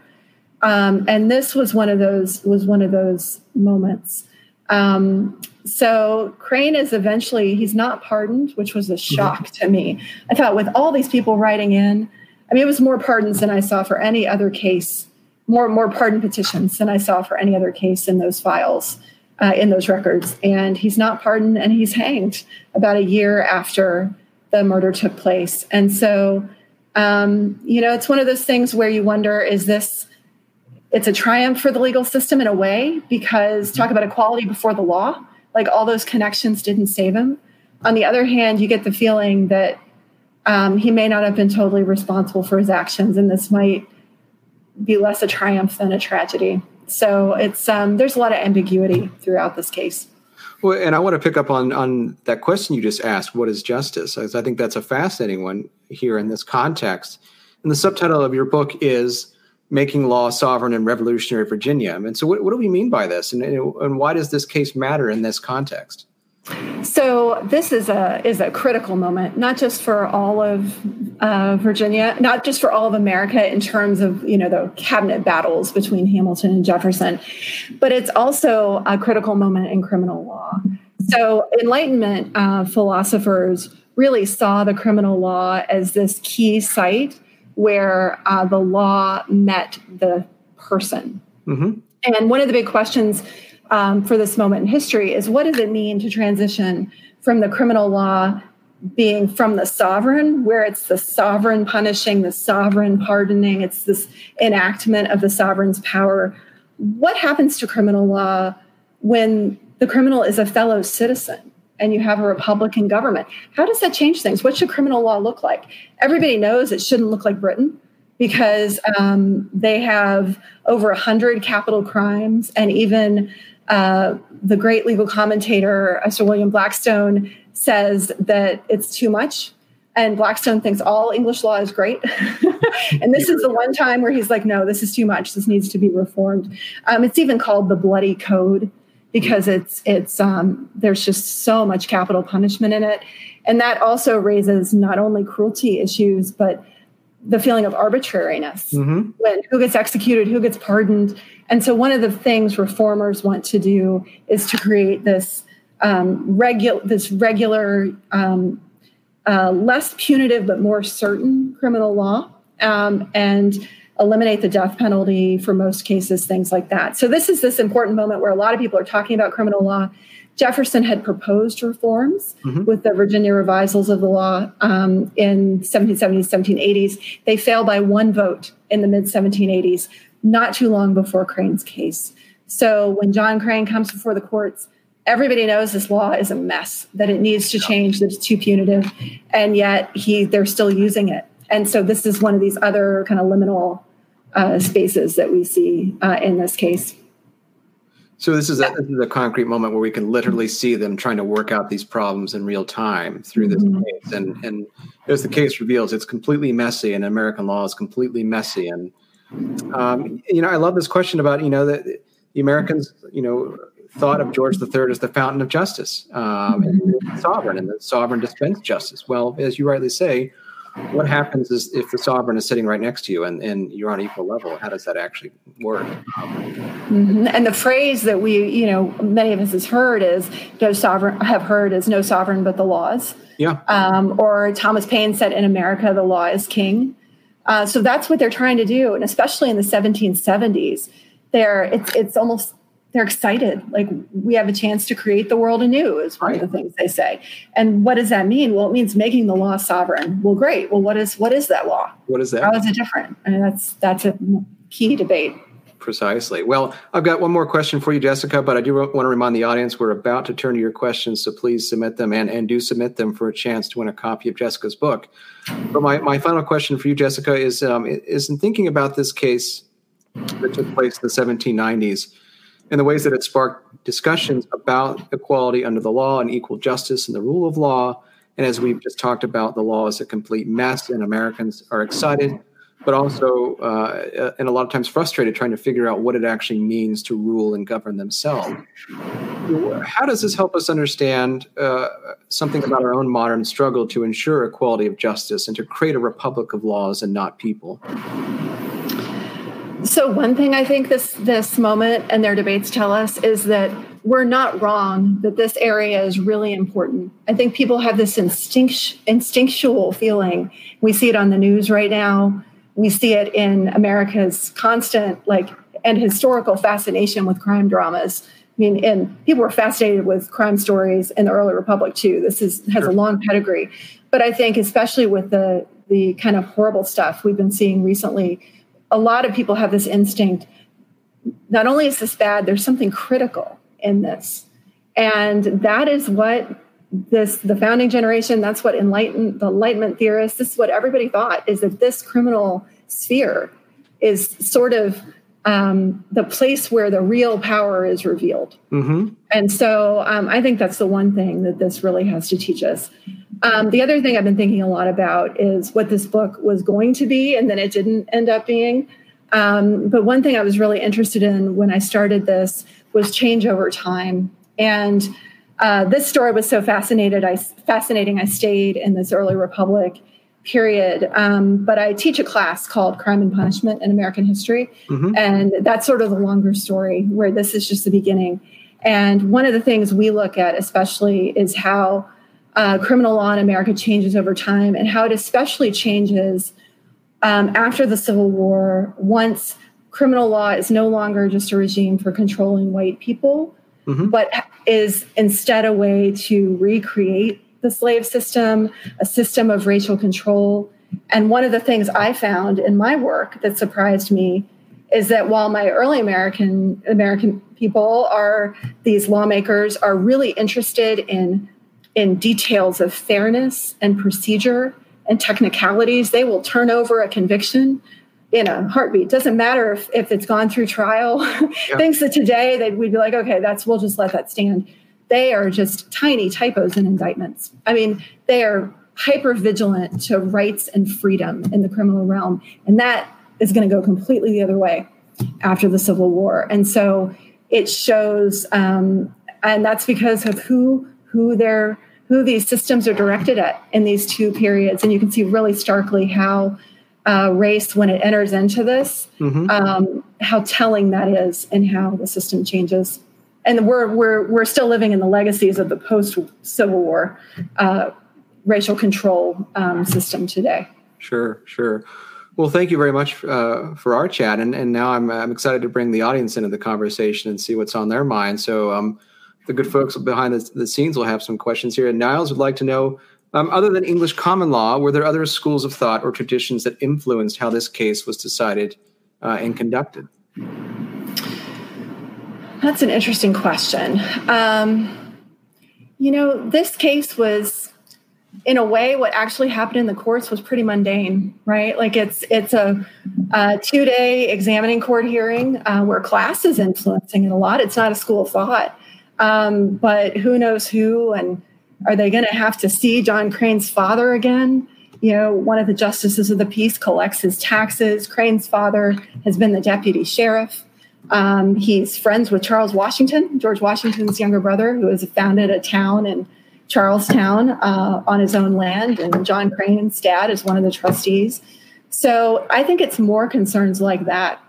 Um, and this was one of those was one of those moments. Um, so Crane is eventually he's not pardoned, which was a mm-hmm. shock mm-hmm. to me. I thought with all these people writing in, I mean, it was more pardons than I saw for any other case, more more pardon petitions than I saw for any other case in those files, uh, in those records. And he's not pardoned, and he's hanged about a year after the murder took place. And so, um, you know, it's one of those things where you wonder: is this it's a triumph for the legal system in a way? Because talk about equality before the law. Like all those connections didn't save him. On the other hand you get the feeling that um, he may not have been totally responsible for his actions and this might be less a triumph than a tragedy. So it's um, there's a lot of ambiguity throughout this case well, and I want to pick up on on that question you just asked. What is justice? I think that's a fascinating one here in this context. And the subtitle of your book is making law sovereign in revolutionary Virginia. And so, what, what do we mean by this, and, and why does this case matter in this context? So this is a is a critical moment, not just for all of uh, Virginia, not just for all of America in terms of you know the cabinet battles between Hamilton and Jefferson, but it's also a critical moment in criminal law. So Enlightenment uh, philosophers really saw the criminal law as this key site where uh, the law met the person. Mm-hmm. And one of the big questions um, for this moment in history is what does it mean to transition from the criminal law being from the sovereign, where it's the sovereign punishing, the sovereign pardoning, it's this enactment of the sovereign's power. What happens to criminal law when the criminal is a fellow citizen? and you have a Republican government. How does that change things? What should criminal law look like? Everybody knows it shouldn't look like Britain because um, they have over 100 capital crimes, and even uh, the great legal commentator, Sir William Blackstone, says that it's too much. And Blackstone thinks all English law is great. and this is the one time where he's like, no, this is too much. This needs to be reformed. Um, it's even called the Bloody Code because it's it's um, there's just so much capital punishment in it, and that also raises not only cruelty issues but the feeling of arbitrariness mm-hmm. when who gets executed, who gets pardoned, and so one of the things reformers want to do is to create this um, regular this regular um, uh, less punitive but more certain criminal law um, and eliminate the death penalty for most cases, things like that. So, this is this important moment where a lot of people are talking about criminal law. Jefferson had proposed reforms mm-hmm. with the Virginia revisals of the law um, in 1770s, 1780s. They failed by one vote in the mid 1780s, not too long before Crane's case. So, when John Crane comes before the courts, everybody knows this law is a mess, that it needs to change, that it's too punitive, and yet he they're still using it. And so this is one of these other kind of liminal uh, spaces that we see uh, in this case. So this is, a, this is a concrete moment where we can literally see them trying to work out these problems in real time through this mm-hmm. case. And, and as the case reveals, it's completely messy, and American law is completely messy. And um, you know, I love this question about you know that the Americans, you know, thought of George III as the fountain of justice, um, and sovereign, and the sovereign dispensed justice. Well, as you rightly say, what happens is if the sovereign is sitting right next to you and, and you're on equal level how does that actually work mm-hmm. and the phrase that we you know many of us has heard is no sovereign have heard is no sovereign but the laws yeah um, or thomas paine said in america the law is king Uh, so that's what they're trying to do, and especially in the 1770s, they're it's it's almost they're excited. Like we have a chance to create the world anew is one right. of the things they say. And what does that mean? Well, it means making the law sovereign. Well, great. Well, what is what is that law? What is that? How is it different? And that's that's a key debate. Precisely. Well, I've got one more question for you, Jessica, but I do want to remind the audience we're about to turn to your questions, so please submit them and, and do submit them for a chance to win a copy of Jessica's book. But my, my final question for you, Jessica, is um, is in thinking about this case that took place in the 1790s and the ways that it sparked discussions about equality under the law and equal justice and the rule of law. And as we've just talked about, the law is a complete mess, and Americans are excited but also uh, and a lot of times frustrated trying to figure out what it actually means to rule and govern themselves. How does this help us understand uh, something about our own modern struggle to ensure equality of justice and to create a republic of laws and not people? So one thing I think this this moment and their debates tell us is that we're not wrong that this area is really important. I think people have this instinct, instinctual feeling. We see it on the news right now we see it in America's constant like and historical fascination with crime dramas. I mean, and people were fascinated with crime stories in the early republic too. This is has sure. a long pedigree, but I think especially with the the kind of horrible stuff we've been seeing recently, a lot of people have this instinct. Not only is this bad, there's something critical in this, and that is what this the founding generation that's what enlightened the enlightenment theorists this is what everybody thought is that this criminal sphere is sort of um, the place where the real power is revealed. Mm-hmm. and so um, i think that's the one thing that this really has to teach us. Um, the other thing i've been thinking a lot about is what this book was going to be and then it didn't end up being. Um, but one thing i was really interested in when i started this was change over time. And uh, this story was so fascinated. I fascinating. I stayed in this early republic period, um, but I teach a class called Crime and Punishment in American History, mm-hmm. and that's sort of the longer story where this is just the beginning. And one of the things we look at, especially, is how uh, criminal law in America changes over time, and how it especially changes um, after the Civil War. Once criminal law is no longer just a regime for controlling white people mm-hmm. but is instead a way to recreate the slave system, a system of racial control. And one of the things I found in my work that surprised me is that while my early American American people are these lawmakers are really interested in in details of fairness and procedure and technicalities, they will turn over a conviction in a heartbeat. Doesn't matter if, if it's gone through trial. Things that today that we'd be like, okay, that's we'll just let that stand. They are just tiny typos in indictments. I mean, they are hyper vigilant to rights and freedom in the criminal realm, and that is going to go completely the other way after the Civil War. And so it shows, um, and that's because of who who they're who these systems are directed at in these two periods. And you can see really starkly how uh, race when it enters into this, mm-hmm. um, how telling that is, and how the system changes. And we're we're we're still living in the legacies of the post Civil War uh, racial control um, system today. Sure, sure. Well, thank you very much uh, for our chat, and and now I'm I'm excited to bring the audience into the conversation and see what's on their mind. So, um, the good folks behind the, the scenes will have some questions here. And Niles would like to know um, other than English common law, were there other schools of thought or traditions that influenced how this case was decided uh, and conducted? That's an interesting question. Um, you know, this case was, in a way, what actually happened in the courts was pretty mundane, right? Like it's it's a, a two day examining court hearing uh, where class is influencing it a lot. It's not a school of thought, um, but who knows who and are they going to have to see John Crane's father again? You know, one of the justices of the peace collects his taxes. Crane's father has been the deputy sheriff. Um, he's friends with Charles Washington, George Washington's younger brother, who has founded a town in Charlestown uh, on his own land. And John Crane's dad is one of the trustees. So I think it's more concerns like that.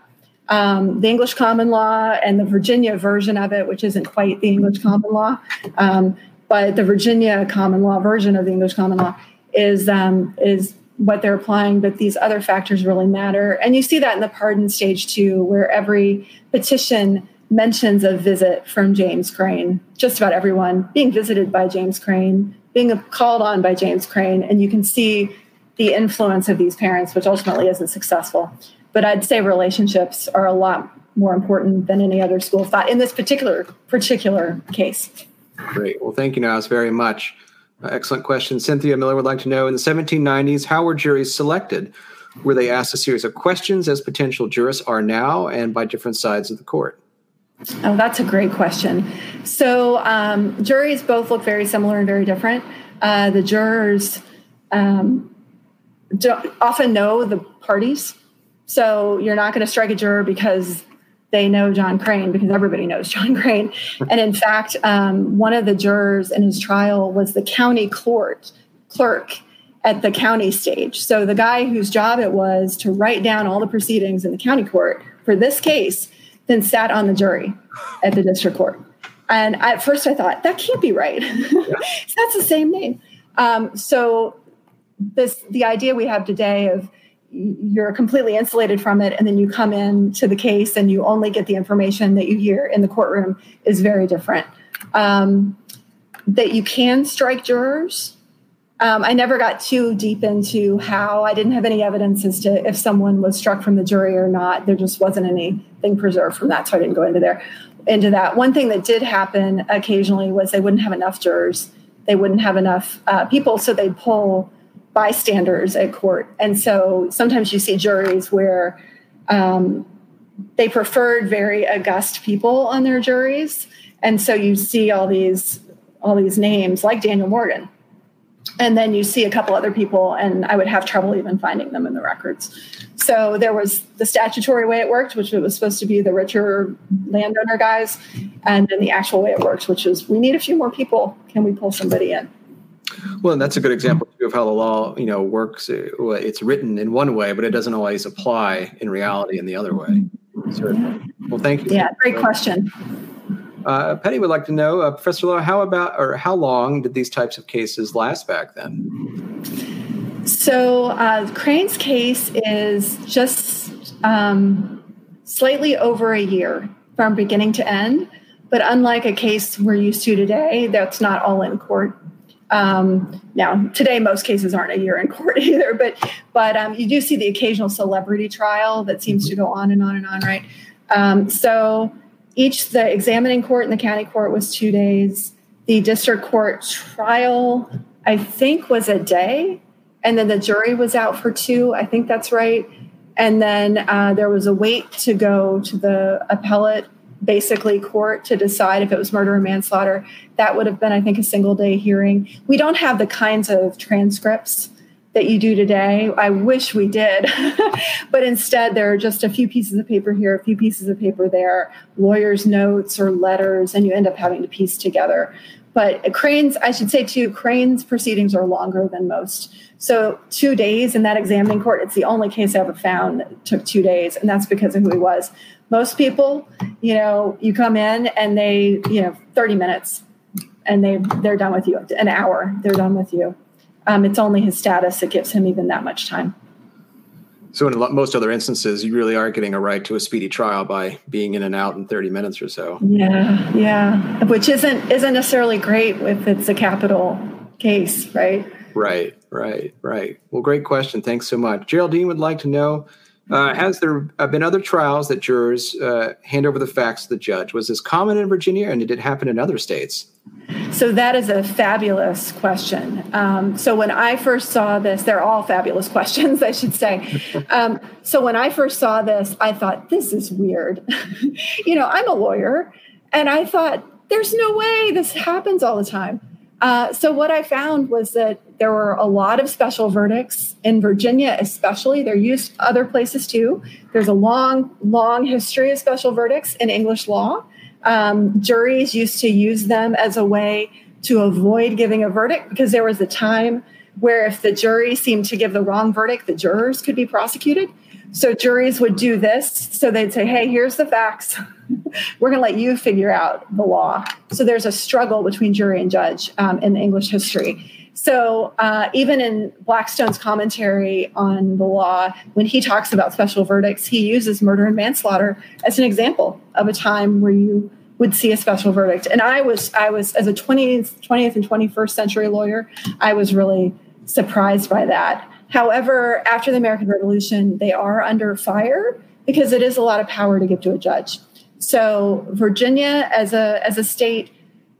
Um, the English common law and the Virginia version of it, which isn't quite the English common law, um, but the Virginia common law version of the English common law is um, is what they're applying, but these other factors really matter. And you see that in the pardon stage too, where every petition mentions a visit from James Crane, just about everyone being visited by James Crane, being called on by James Crane, and you can see the influence of these parents, which ultimately isn't successful. But I'd say relationships are a lot more important than any other school of thought in this particular particular case. Great. Well, thank you, Naz, very much. Uh, excellent question. Cynthia Miller would like to know in the 1790s, how were juries selected? Were they asked a series of questions as potential jurists are now and by different sides of the court? Oh, that's a great question. So, um, juries both look very similar and very different. Uh, the jurors um, often know the parties. So, you're not going to strike a juror because they know John Crane because everybody knows John Crane. And in fact, um, one of the jurors in his trial was the county court clerk at the county stage. So the guy whose job it was to write down all the proceedings in the county court for this case then sat on the jury at the district court. And at first I thought, that can't be right. That's the same name. Um, so this the idea we have today of you're completely insulated from it and then you come in to the case and you only get the information that you hear in the courtroom is very different. Um, that you can strike jurors. Um, i never got too deep into how. I didn't have any evidence as to if someone was struck from the jury or not. There just wasn't anything preserved from that so i didn't go into there into that. One thing that did happen occasionally was they wouldn't have enough jurors. They wouldn't have enough uh, people so they'd pull bystanders at court. And so sometimes you see juries where um, they preferred very august people on their juries. And so you see all these all these names like Daniel Morgan. And then you see a couple other people, and I would have trouble even finding them in the records. So there was the statutory way it worked, which it was supposed to be the richer landowner guys, and then the actual way it works, which is we need a few more people. Can we pull somebody in? Well, and that's a good example too of how the law, you know, works. It's written in one way, but it doesn't always apply in reality in the other way. Certainly. Well, thank you. Yeah, great question. Uh, Penny would like to know, uh, Professor Lowe, how about or how long did these types of cases last back then? So uh, Crane's case is just um, slightly over a year from beginning to end. But unlike a case we're used to today, that's not all in court. Um, now, today most cases aren't a year in court either, but but um, you do see the occasional celebrity trial that seems to go on and on and on, right? Um, so each the examining court and the county court was two days. The district court trial, I think, was a day, and then the jury was out for two. I think that's right. And then uh, there was a wait to go to the appellate basically court to decide if it was murder or manslaughter. That would have been, I think, a single day hearing. We don't have the kinds of transcripts that you do today. I wish we did. but instead, there are just a few pieces of paper here, a few pieces of paper there, lawyers' notes or letters, and you end up having to piece together. But Crane's, I should say too, Crane's proceedings are longer than most. So two days in that examining court, it's the only case I ever found that took two days, and that's because of who he was. Most people, you know, you come in and they, you know, 30 minutes and they they're done with you. An hour, they're done with you. Um, it's only his status that gives him even that much time. So in most other instances, you really are getting a right to a speedy trial by being in and out in 30 minutes or so. Yeah, yeah, which isn't isn't necessarily great if it's a capital case, right? Right, right, right. Well, great question. Thanks so much. Geraldine would like to know uh, has there been other trials that jurors uh, hand over the facts to the judge? Was this common in Virginia and did it happen in other states? So, that is a fabulous question. Um, so, when I first saw this, they're all fabulous questions, I should say. Um, so, when I first saw this, I thought, this is weird. you know, I'm a lawyer, and I thought, there's no way this happens all the time. Uh, so what I found was that there were a lot of special verdicts in Virginia, especially. They're used other places too. There's a long, long history of special verdicts in English law. Um, juries used to use them as a way to avoid giving a verdict because there was a time where if the jury seemed to give the wrong verdict, the jurors could be prosecuted. So juries would do this. So they'd say, hey, here's the facts. We're going to let you figure out the law. So there's a struggle between jury and judge um, in English history. So uh, even in Blackstone's commentary on the law, when he talks about special verdicts, he uses murder and manslaughter as an example of a time where you would see a special verdict. And I was, I was as a 20th, 20th and 21st century lawyer, I was really surprised by that. However, after the American Revolution, they are under fire because it is a lot of power to give to a judge. So Virginia, as a as a state,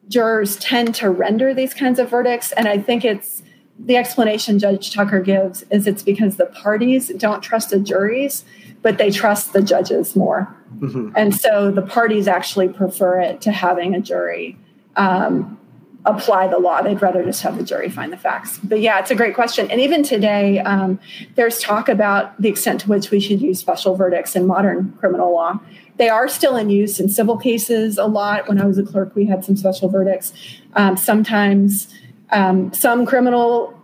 jurors tend to render these kinds of verdicts, and I think it's the explanation Judge Tucker gives is it's because the parties don't trust the juries, but they trust the judges more, mm-hmm. and so the parties actually prefer it to having a jury. Um, apply the law. They'd rather just have the jury find the facts. But yeah, it's a great question. And even today, um, there's talk about the extent to which we should use special verdicts in modern criminal law. They are still in use in civil cases a lot. When I was a clerk, we had some special verdicts. Um, sometimes um, some criminal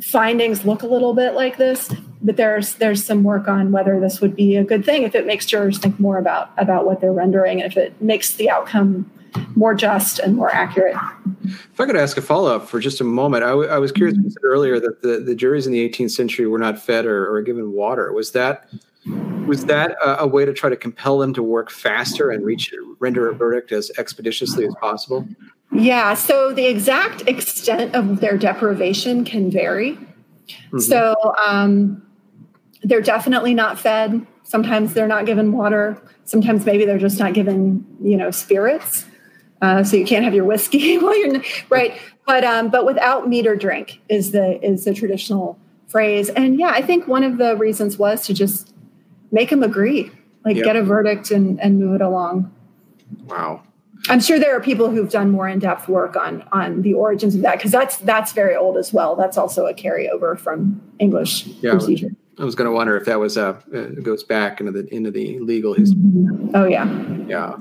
findings look a little bit like this, but there's there's some work on whether this would be a good thing if it makes jurors think more about about what they're rendering and if it makes the outcome more just and more accurate. If I could ask a follow up for just a moment, I, w- I was curious. You said earlier that the, the juries in the 18th century were not fed or, or given water. Was that was that a, a, way to try to compel them to work faster and reach render a verdict as expeditiously as possible? Yeah. So the exact extent of their deprivation can vary. Mm-hmm. So um, they're definitely not fed. Sometimes they're not given water. Sometimes maybe they're just not given, you know, spirits. Uh, so you can't have your whiskey while you're right. But um, but without meat or drink is the is the traditional phrase. And yeah, I think one of the reasons was to just make them agree, like yep. get a verdict and, and move it along. Wow. I'm sure there are people who've done more in-depth work on on the origins of that because that's that's very old as well. That's also a carryover from English yeah, procedure. I was going to wonder if that was a uh, goes back into the into the legal history. Oh yeah. Yeah.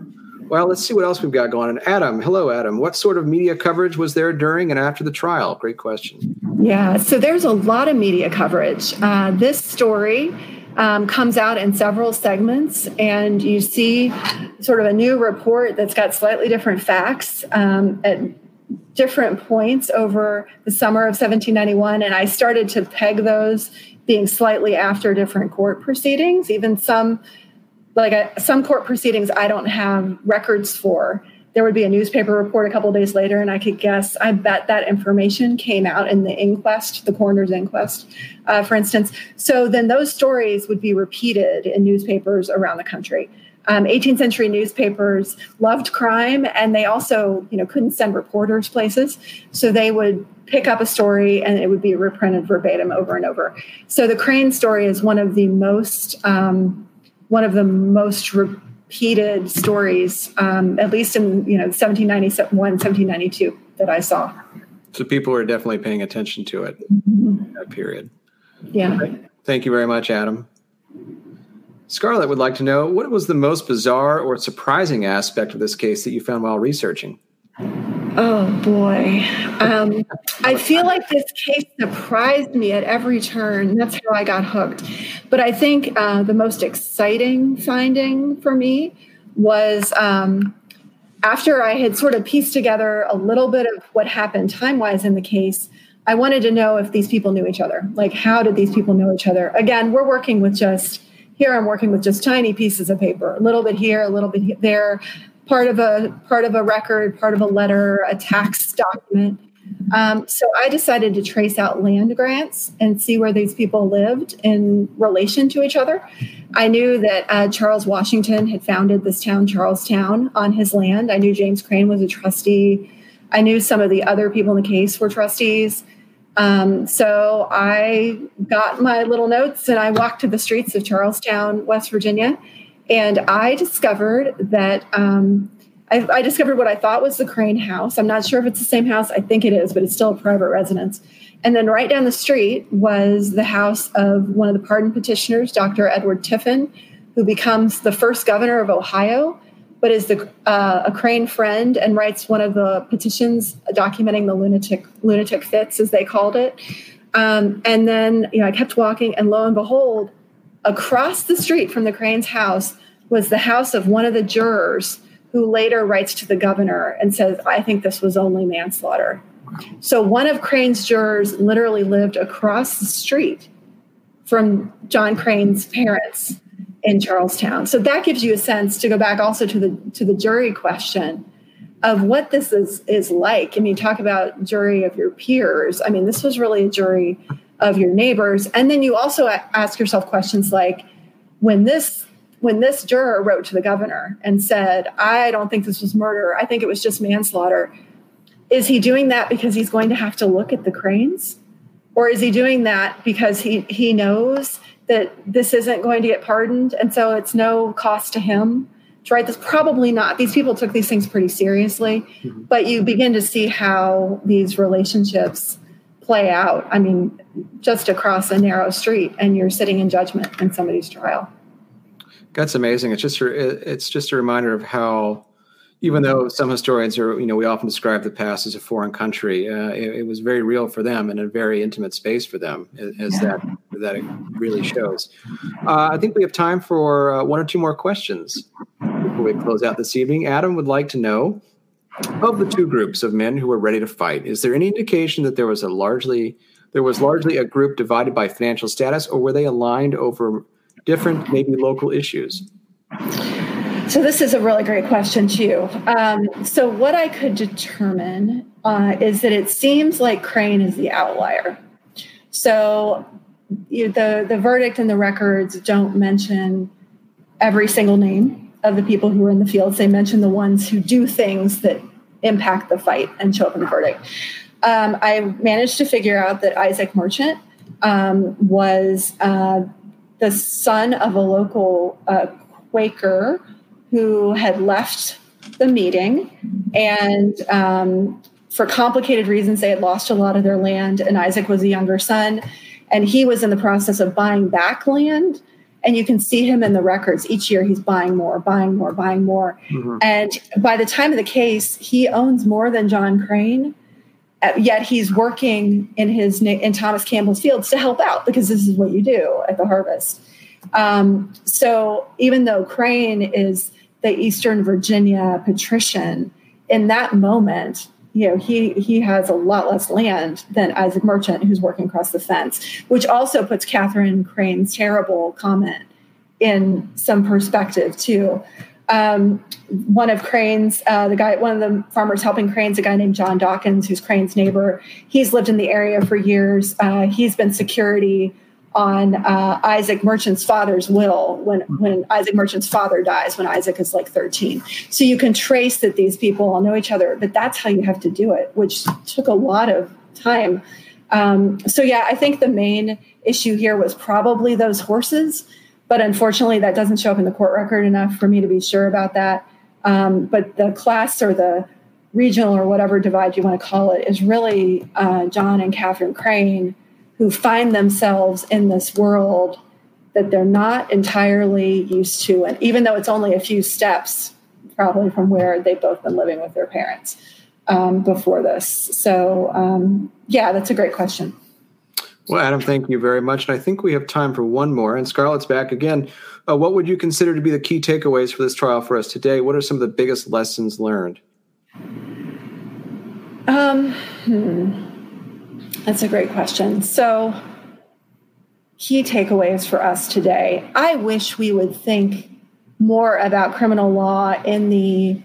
Well, let's see what else we've got going on. Adam, hello, Adam. What sort of media coverage was there during and after the trial? Great question. Yeah, so there's a lot of media coverage. Uh, this story um, comes out in several segments, and you see sort of a new report that's got slightly different facts um, at different points over the summer of 1791. And I started to peg those being slightly after different court proceedings, even some like some court proceedings I don't have records for there would be a newspaper report a couple days later, and I could guess. I bet that information came out in the inquest, the coroner's inquest, uh, for instance. So then those stories would be repeated in newspapers around the country. Um, 18th century newspapers loved crime, and they also, you know, couldn't send reporters places, so they would pick up a story and it would be reprinted verbatim over and over. So the Crane story is one of the most um, one of the most repeated stories, um, at least in you know 1791, 1792 that I saw. So people are definitely paying attention to it. Mm-hmm. That period. Yeah. Okay. Thank you very much, Adam. Scarlett would like to know what was the most bizarre or surprising aspect of this case that you found while researching? Oh boy. Um, I feel like this case surprised me at every turn. That's how I got hooked. But I think uh, the most exciting finding for me was um, after I had sort of pieced together a little bit of what happened time wise in the case. I wanted to know if these people knew each other. Like, how did these people know each other? Again, we're working with just here i'm working with just tiny pieces of paper a little bit here a little bit there part of a part of a record, part of a letter, a tax document. Um, so I decided to trace out land grants and see where these people lived in relation to each other. I knew that uh, Charles Washington had founded this town, Charlestown, on his land. I knew James Crane was a trustee. I knew some of the other people in the case were trustees. Um, so I got my little notes and I walked to the streets of Charlestown, West Virginia, and I discovered that um, I, I, discovered what I thought was the Crane house. I'm not sure if it's the same house. I think it is, but it's still a private residence. And then right down the street was the house of one of the pardon petitioners, Dr. Edward Tiffin, who becomes the first governor of Ohio, but is the, uh, a Crane friend and writes one of the petitions documenting the lunatic lunatic fits, as they called it. Um, and then you know I kept walking, and lo and behold, Across the street from the Crane's house was the house of one of the jurors who later writes to the governor and says, I think this was only manslaughter. So one of Crane's jurors literally lived across the street from John Crane's parents in Charlestown. So that gives you a sense to go back also to the to the jury question of what this is is like. I mean, talk about jury of your peers. I mean, this was really a jury of your neighbors, and then you also ask yourself questions like, when this when this juror wrote to the governor and said, "I don't think this was murder. I think it was just manslaughter." Is he doing that because he's going to have to look at the cranes? Or is he doing that because he, he knows that this isn't going to get pardoned and so it's no cost to him to write this probably not these people took these things pretty seriously mm-hmm. but you begin to see how these relationships play out i mean just across a narrow street and you're sitting in judgment in somebody's trial that's amazing it's just it's just a reminder of how even though some historians are, you know, we often describe the past as a foreign country, uh, it, it, was very real for them and a very intimate space for them, as yeah. that that it really shows. Uh, I think we have time for uh, one or two more questions before we close out this evening. Adam would like to know of the two groups of men who were ready to fight. Is there any indication that there was a largely there was largely a group divided by financial status, or were they aligned over different, maybe local issues? So this is a really great question too. Um, so what I could determine uh, is that it seems like Crane is the outlier. So you, the the verdict and the records don't mention every single name of the people who were in the fields. They mention the ones who do things that impact the fight and show up in the verdict. Um, I managed to figure out that Isaac Merchant um, was uh, the son of a local uh, Quaker who had left the meeting and um, for complicated reasons they had lost a lot of their land and isaac was a younger son and he was in the process of buying back land and you can see him in the records each year. He's buying more buying more buying more. Mm-hmm. and by the time of the case he owns more than john crane uh, yet he's working in his in thomas campbell's fields to help out because this is what you do at the harvest. Um, so even though crane is the Eastern Virginia patrician, in that moment, you know, he he has a lot less land than Isaac Merchant, who's working across the fence, which also puts Catherine Crane's terrible comment in some perspective too. Um, one of Crane's, uh, the guy, one of the farmers helping Crane's, a guy named John Dawkins, who's Crane's neighbor. He's lived in the area for years. Uh, he's been security on uh, Isaac Merchant's father's will when hmm. when Isaac Merchant's father dies when Isaac is like 13. So you can trace that these people all know each other, but that's how you have to do it, which took a lot of time. Um, so yeah, I think the main issue here was probably those horses, but unfortunately that doesn't show up in the court record enough for me to be sure about that. Um, but the class or the regional or whatever divide you want to call it is really uh, John and Catherine Crane who find themselves in this world that they're not entirely used to. And even though it's only a few steps, probably from where they've both been living with their parents um, before this. So, um, yeah, that's a great question. Well, Adam, thank you very much. And I think we have time for one more. And Scarlett's back again. Uh, what would you consider to be the key takeaways for this trial for us today? What are some of the biggest lessons learned? Um, hmm. That's a great question. So, key takeaways for us today. I wish we would think more about criminal law in the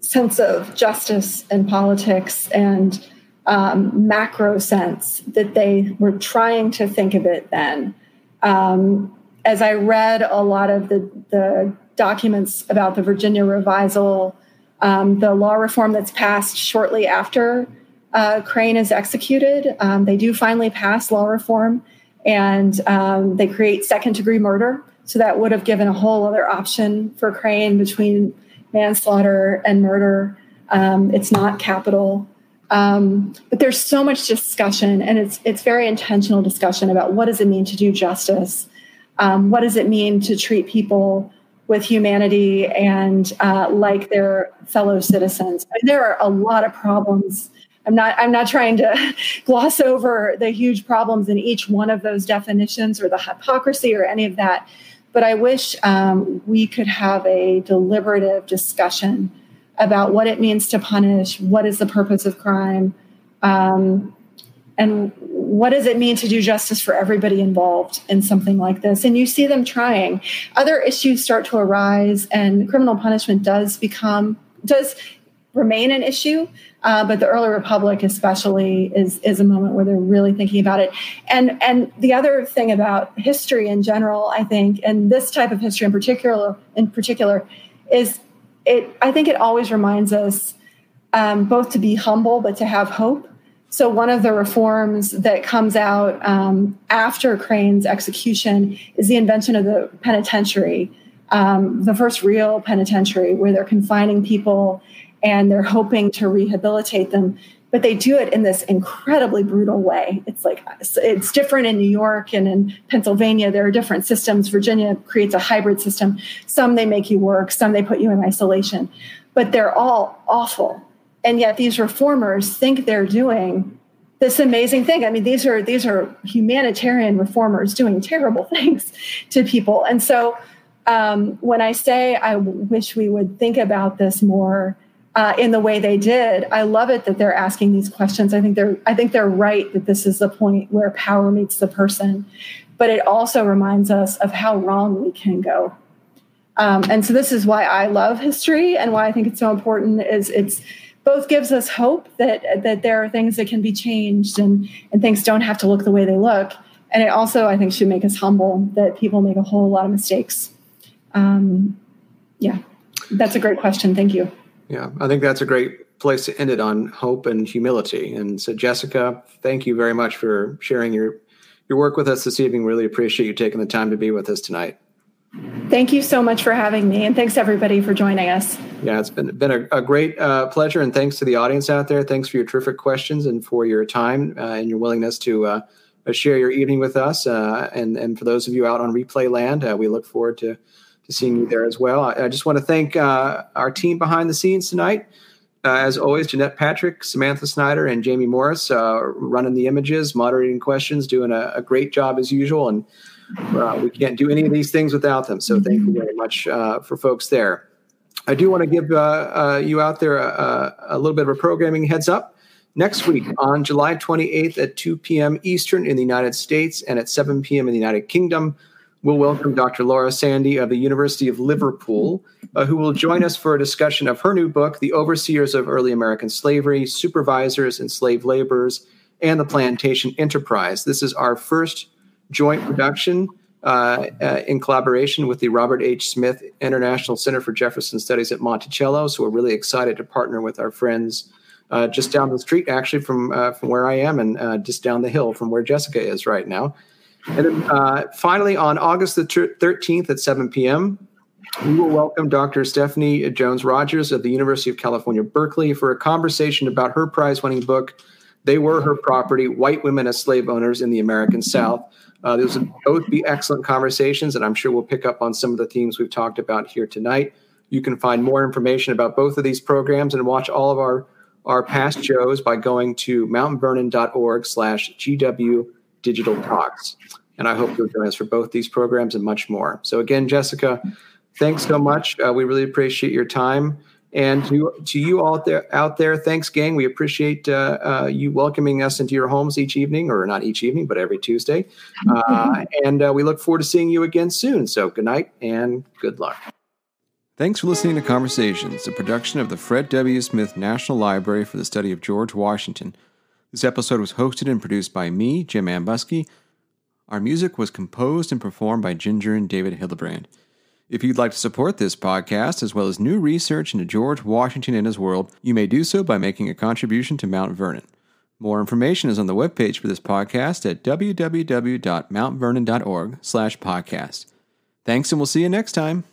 sense of justice and politics and um, macro sense that they were trying to think of it then. Um, as I read a lot of the, the documents about the Virginia revisal, um, the law reform that's passed shortly after uh, Crane is executed, um, they do finally pass law reform and um, they create second degree murder. So that would have given a whole other option for Crane between manslaughter and murder. Um, it's not capital. Um, but there's so much discussion, and it's it's very intentional discussion about what does it mean to do justice, um, what does it mean to treat people with humanity and uh, like their fellow citizens. I mean, there are a lot of problems I'm not I'm not trying to gloss over the huge problems in each one of those definitions or the hypocrisy or any of that. But I wish um, we could have a deliberative discussion about what it means to punish, what is the purpose of crime, Um, and what does it mean to do justice for everybody involved in something like this? And you see them trying. Other issues start to arise, and criminal punishment does become does remain an issue. Uh, but the early republic, especially, is is a moment where they're really thinking about it. And and the other thing about history in general, I think, and this type of history in particular, in particular, is it. I think it always reminds us um, both to be humble, but to have hope so, one of the reforms that comes out um, after Crane's execution is the invention of the penitentiary, um, the first real penitentiary where they're confining people and they're hoping to rehabilitate them. But they do it in this incredibly brutal way. It's like it's different in New York and in Pennsylvania. There are different systems. Virginia creates a hybrid system. Some they make you work, some they put you in isolation, but they're all awful and yet these reformers think they're doing this amazing thing i mean these are these are humanitarian reformers doing terrible things to people and so um, when i say i wish we would think about this more uh, in the way they did i love it that they're asking these questions. I think they're i think they're right that this is the point where power meets the person. But it also reminds us of how wrong we can go. Um, and so this is why i love history and why i think it's so important is it's both gives us hope that that there are things that can be changed and and things don't have to look the way they look. And it also i think should make us humble that people make a whole lot of mistakes. Um, yeah that's a great question. Thank you yeah i think that's a great place to end it on hope and humility and so jessica thank you very much for sharing your your work with us this evening really appreciate you taking the time to be with us tonight Thank you so much for having me, and thanks everybody for joining us. Yeah, it's been been a, a great uh, pleasure, and thanks to the audience out there. Thanks for your terrific questions and for your time uh, and your willingness to uh, uh share your evening with us. Uh, and and for those of you out on replay land, uh, we look forward to to seeing you there as well. I, I just want to thank our team behind the scenes tonight. as always, Jeanette Patrick, Samantha Snyder, and Jamie Morris running the images, moderating questions, doing a, a great job as usual, and. Uh, we can't do any of these things without them. So thank you very much uh, for folks there. I do want to give uh, uh you out there a, a, little bit of a programming heads up. Next week on July 28th at 2 p.m. Eastern in the United States and at 7 p.m. in the United Kingdom, we'll welcome Dr. Laura Sandy of the University of Liverpool, uh, who will join us for a discussion of her new book, The Overseers of Early American Slavery Supervisors, and Slave Laborers, and the Plantation Enterprise. This is our first joint production uh, uh, in collaboration with the Robert H. Smith International Center for Jefferson Studies at Monticello. So we're really excited to partner with our friends uh, just down the street, actually from uh, from where I am, and uh, just down the hill from where Jessica is right now. And then uh, finally, on August the 13th at 7 p.m., we will welcome Dr. Stephanie Jones Rogers of the University of California, Berkeley, for a conversation about her prize winning book, They Were Her Property White Women as Slave Owners in the American South. Uh, those will both be excellent conversations, and I'm sure we'll pick up on some of the themes we've talked about here tonight. You can find more information about both of these programs and watch all of our, our past shows by going to mountvernon.org slash GW Digital Talks. And I hope you'll join us for both these programs and much more. So again, Jessica, thanks so much. Uh, we really appreciate your time. And to, to you all out there, out there, thanks, gang. We appreciate uh, uh, you welcoming us into your homes each evening, or not each evening, but every Tuesday. Uh, and uh, we look forward to seeing you again soon. So good night and good luck. Thanks for listening to Conversations, a production of the Fred W. Smith National Library for the Study of George Washington. This episode was hosted and produced by me, Jim Ambuske. Our music was composed and performed by Ginger and David Hildebrand. If you'd like to support this podcast, as well as new research into George Washington and his world, you may do so by making a contribution to Mount Vernon. More information is on the webpage for this podcast at www.mountvernon.org slash podcast. Thanks, and we'll see you next time.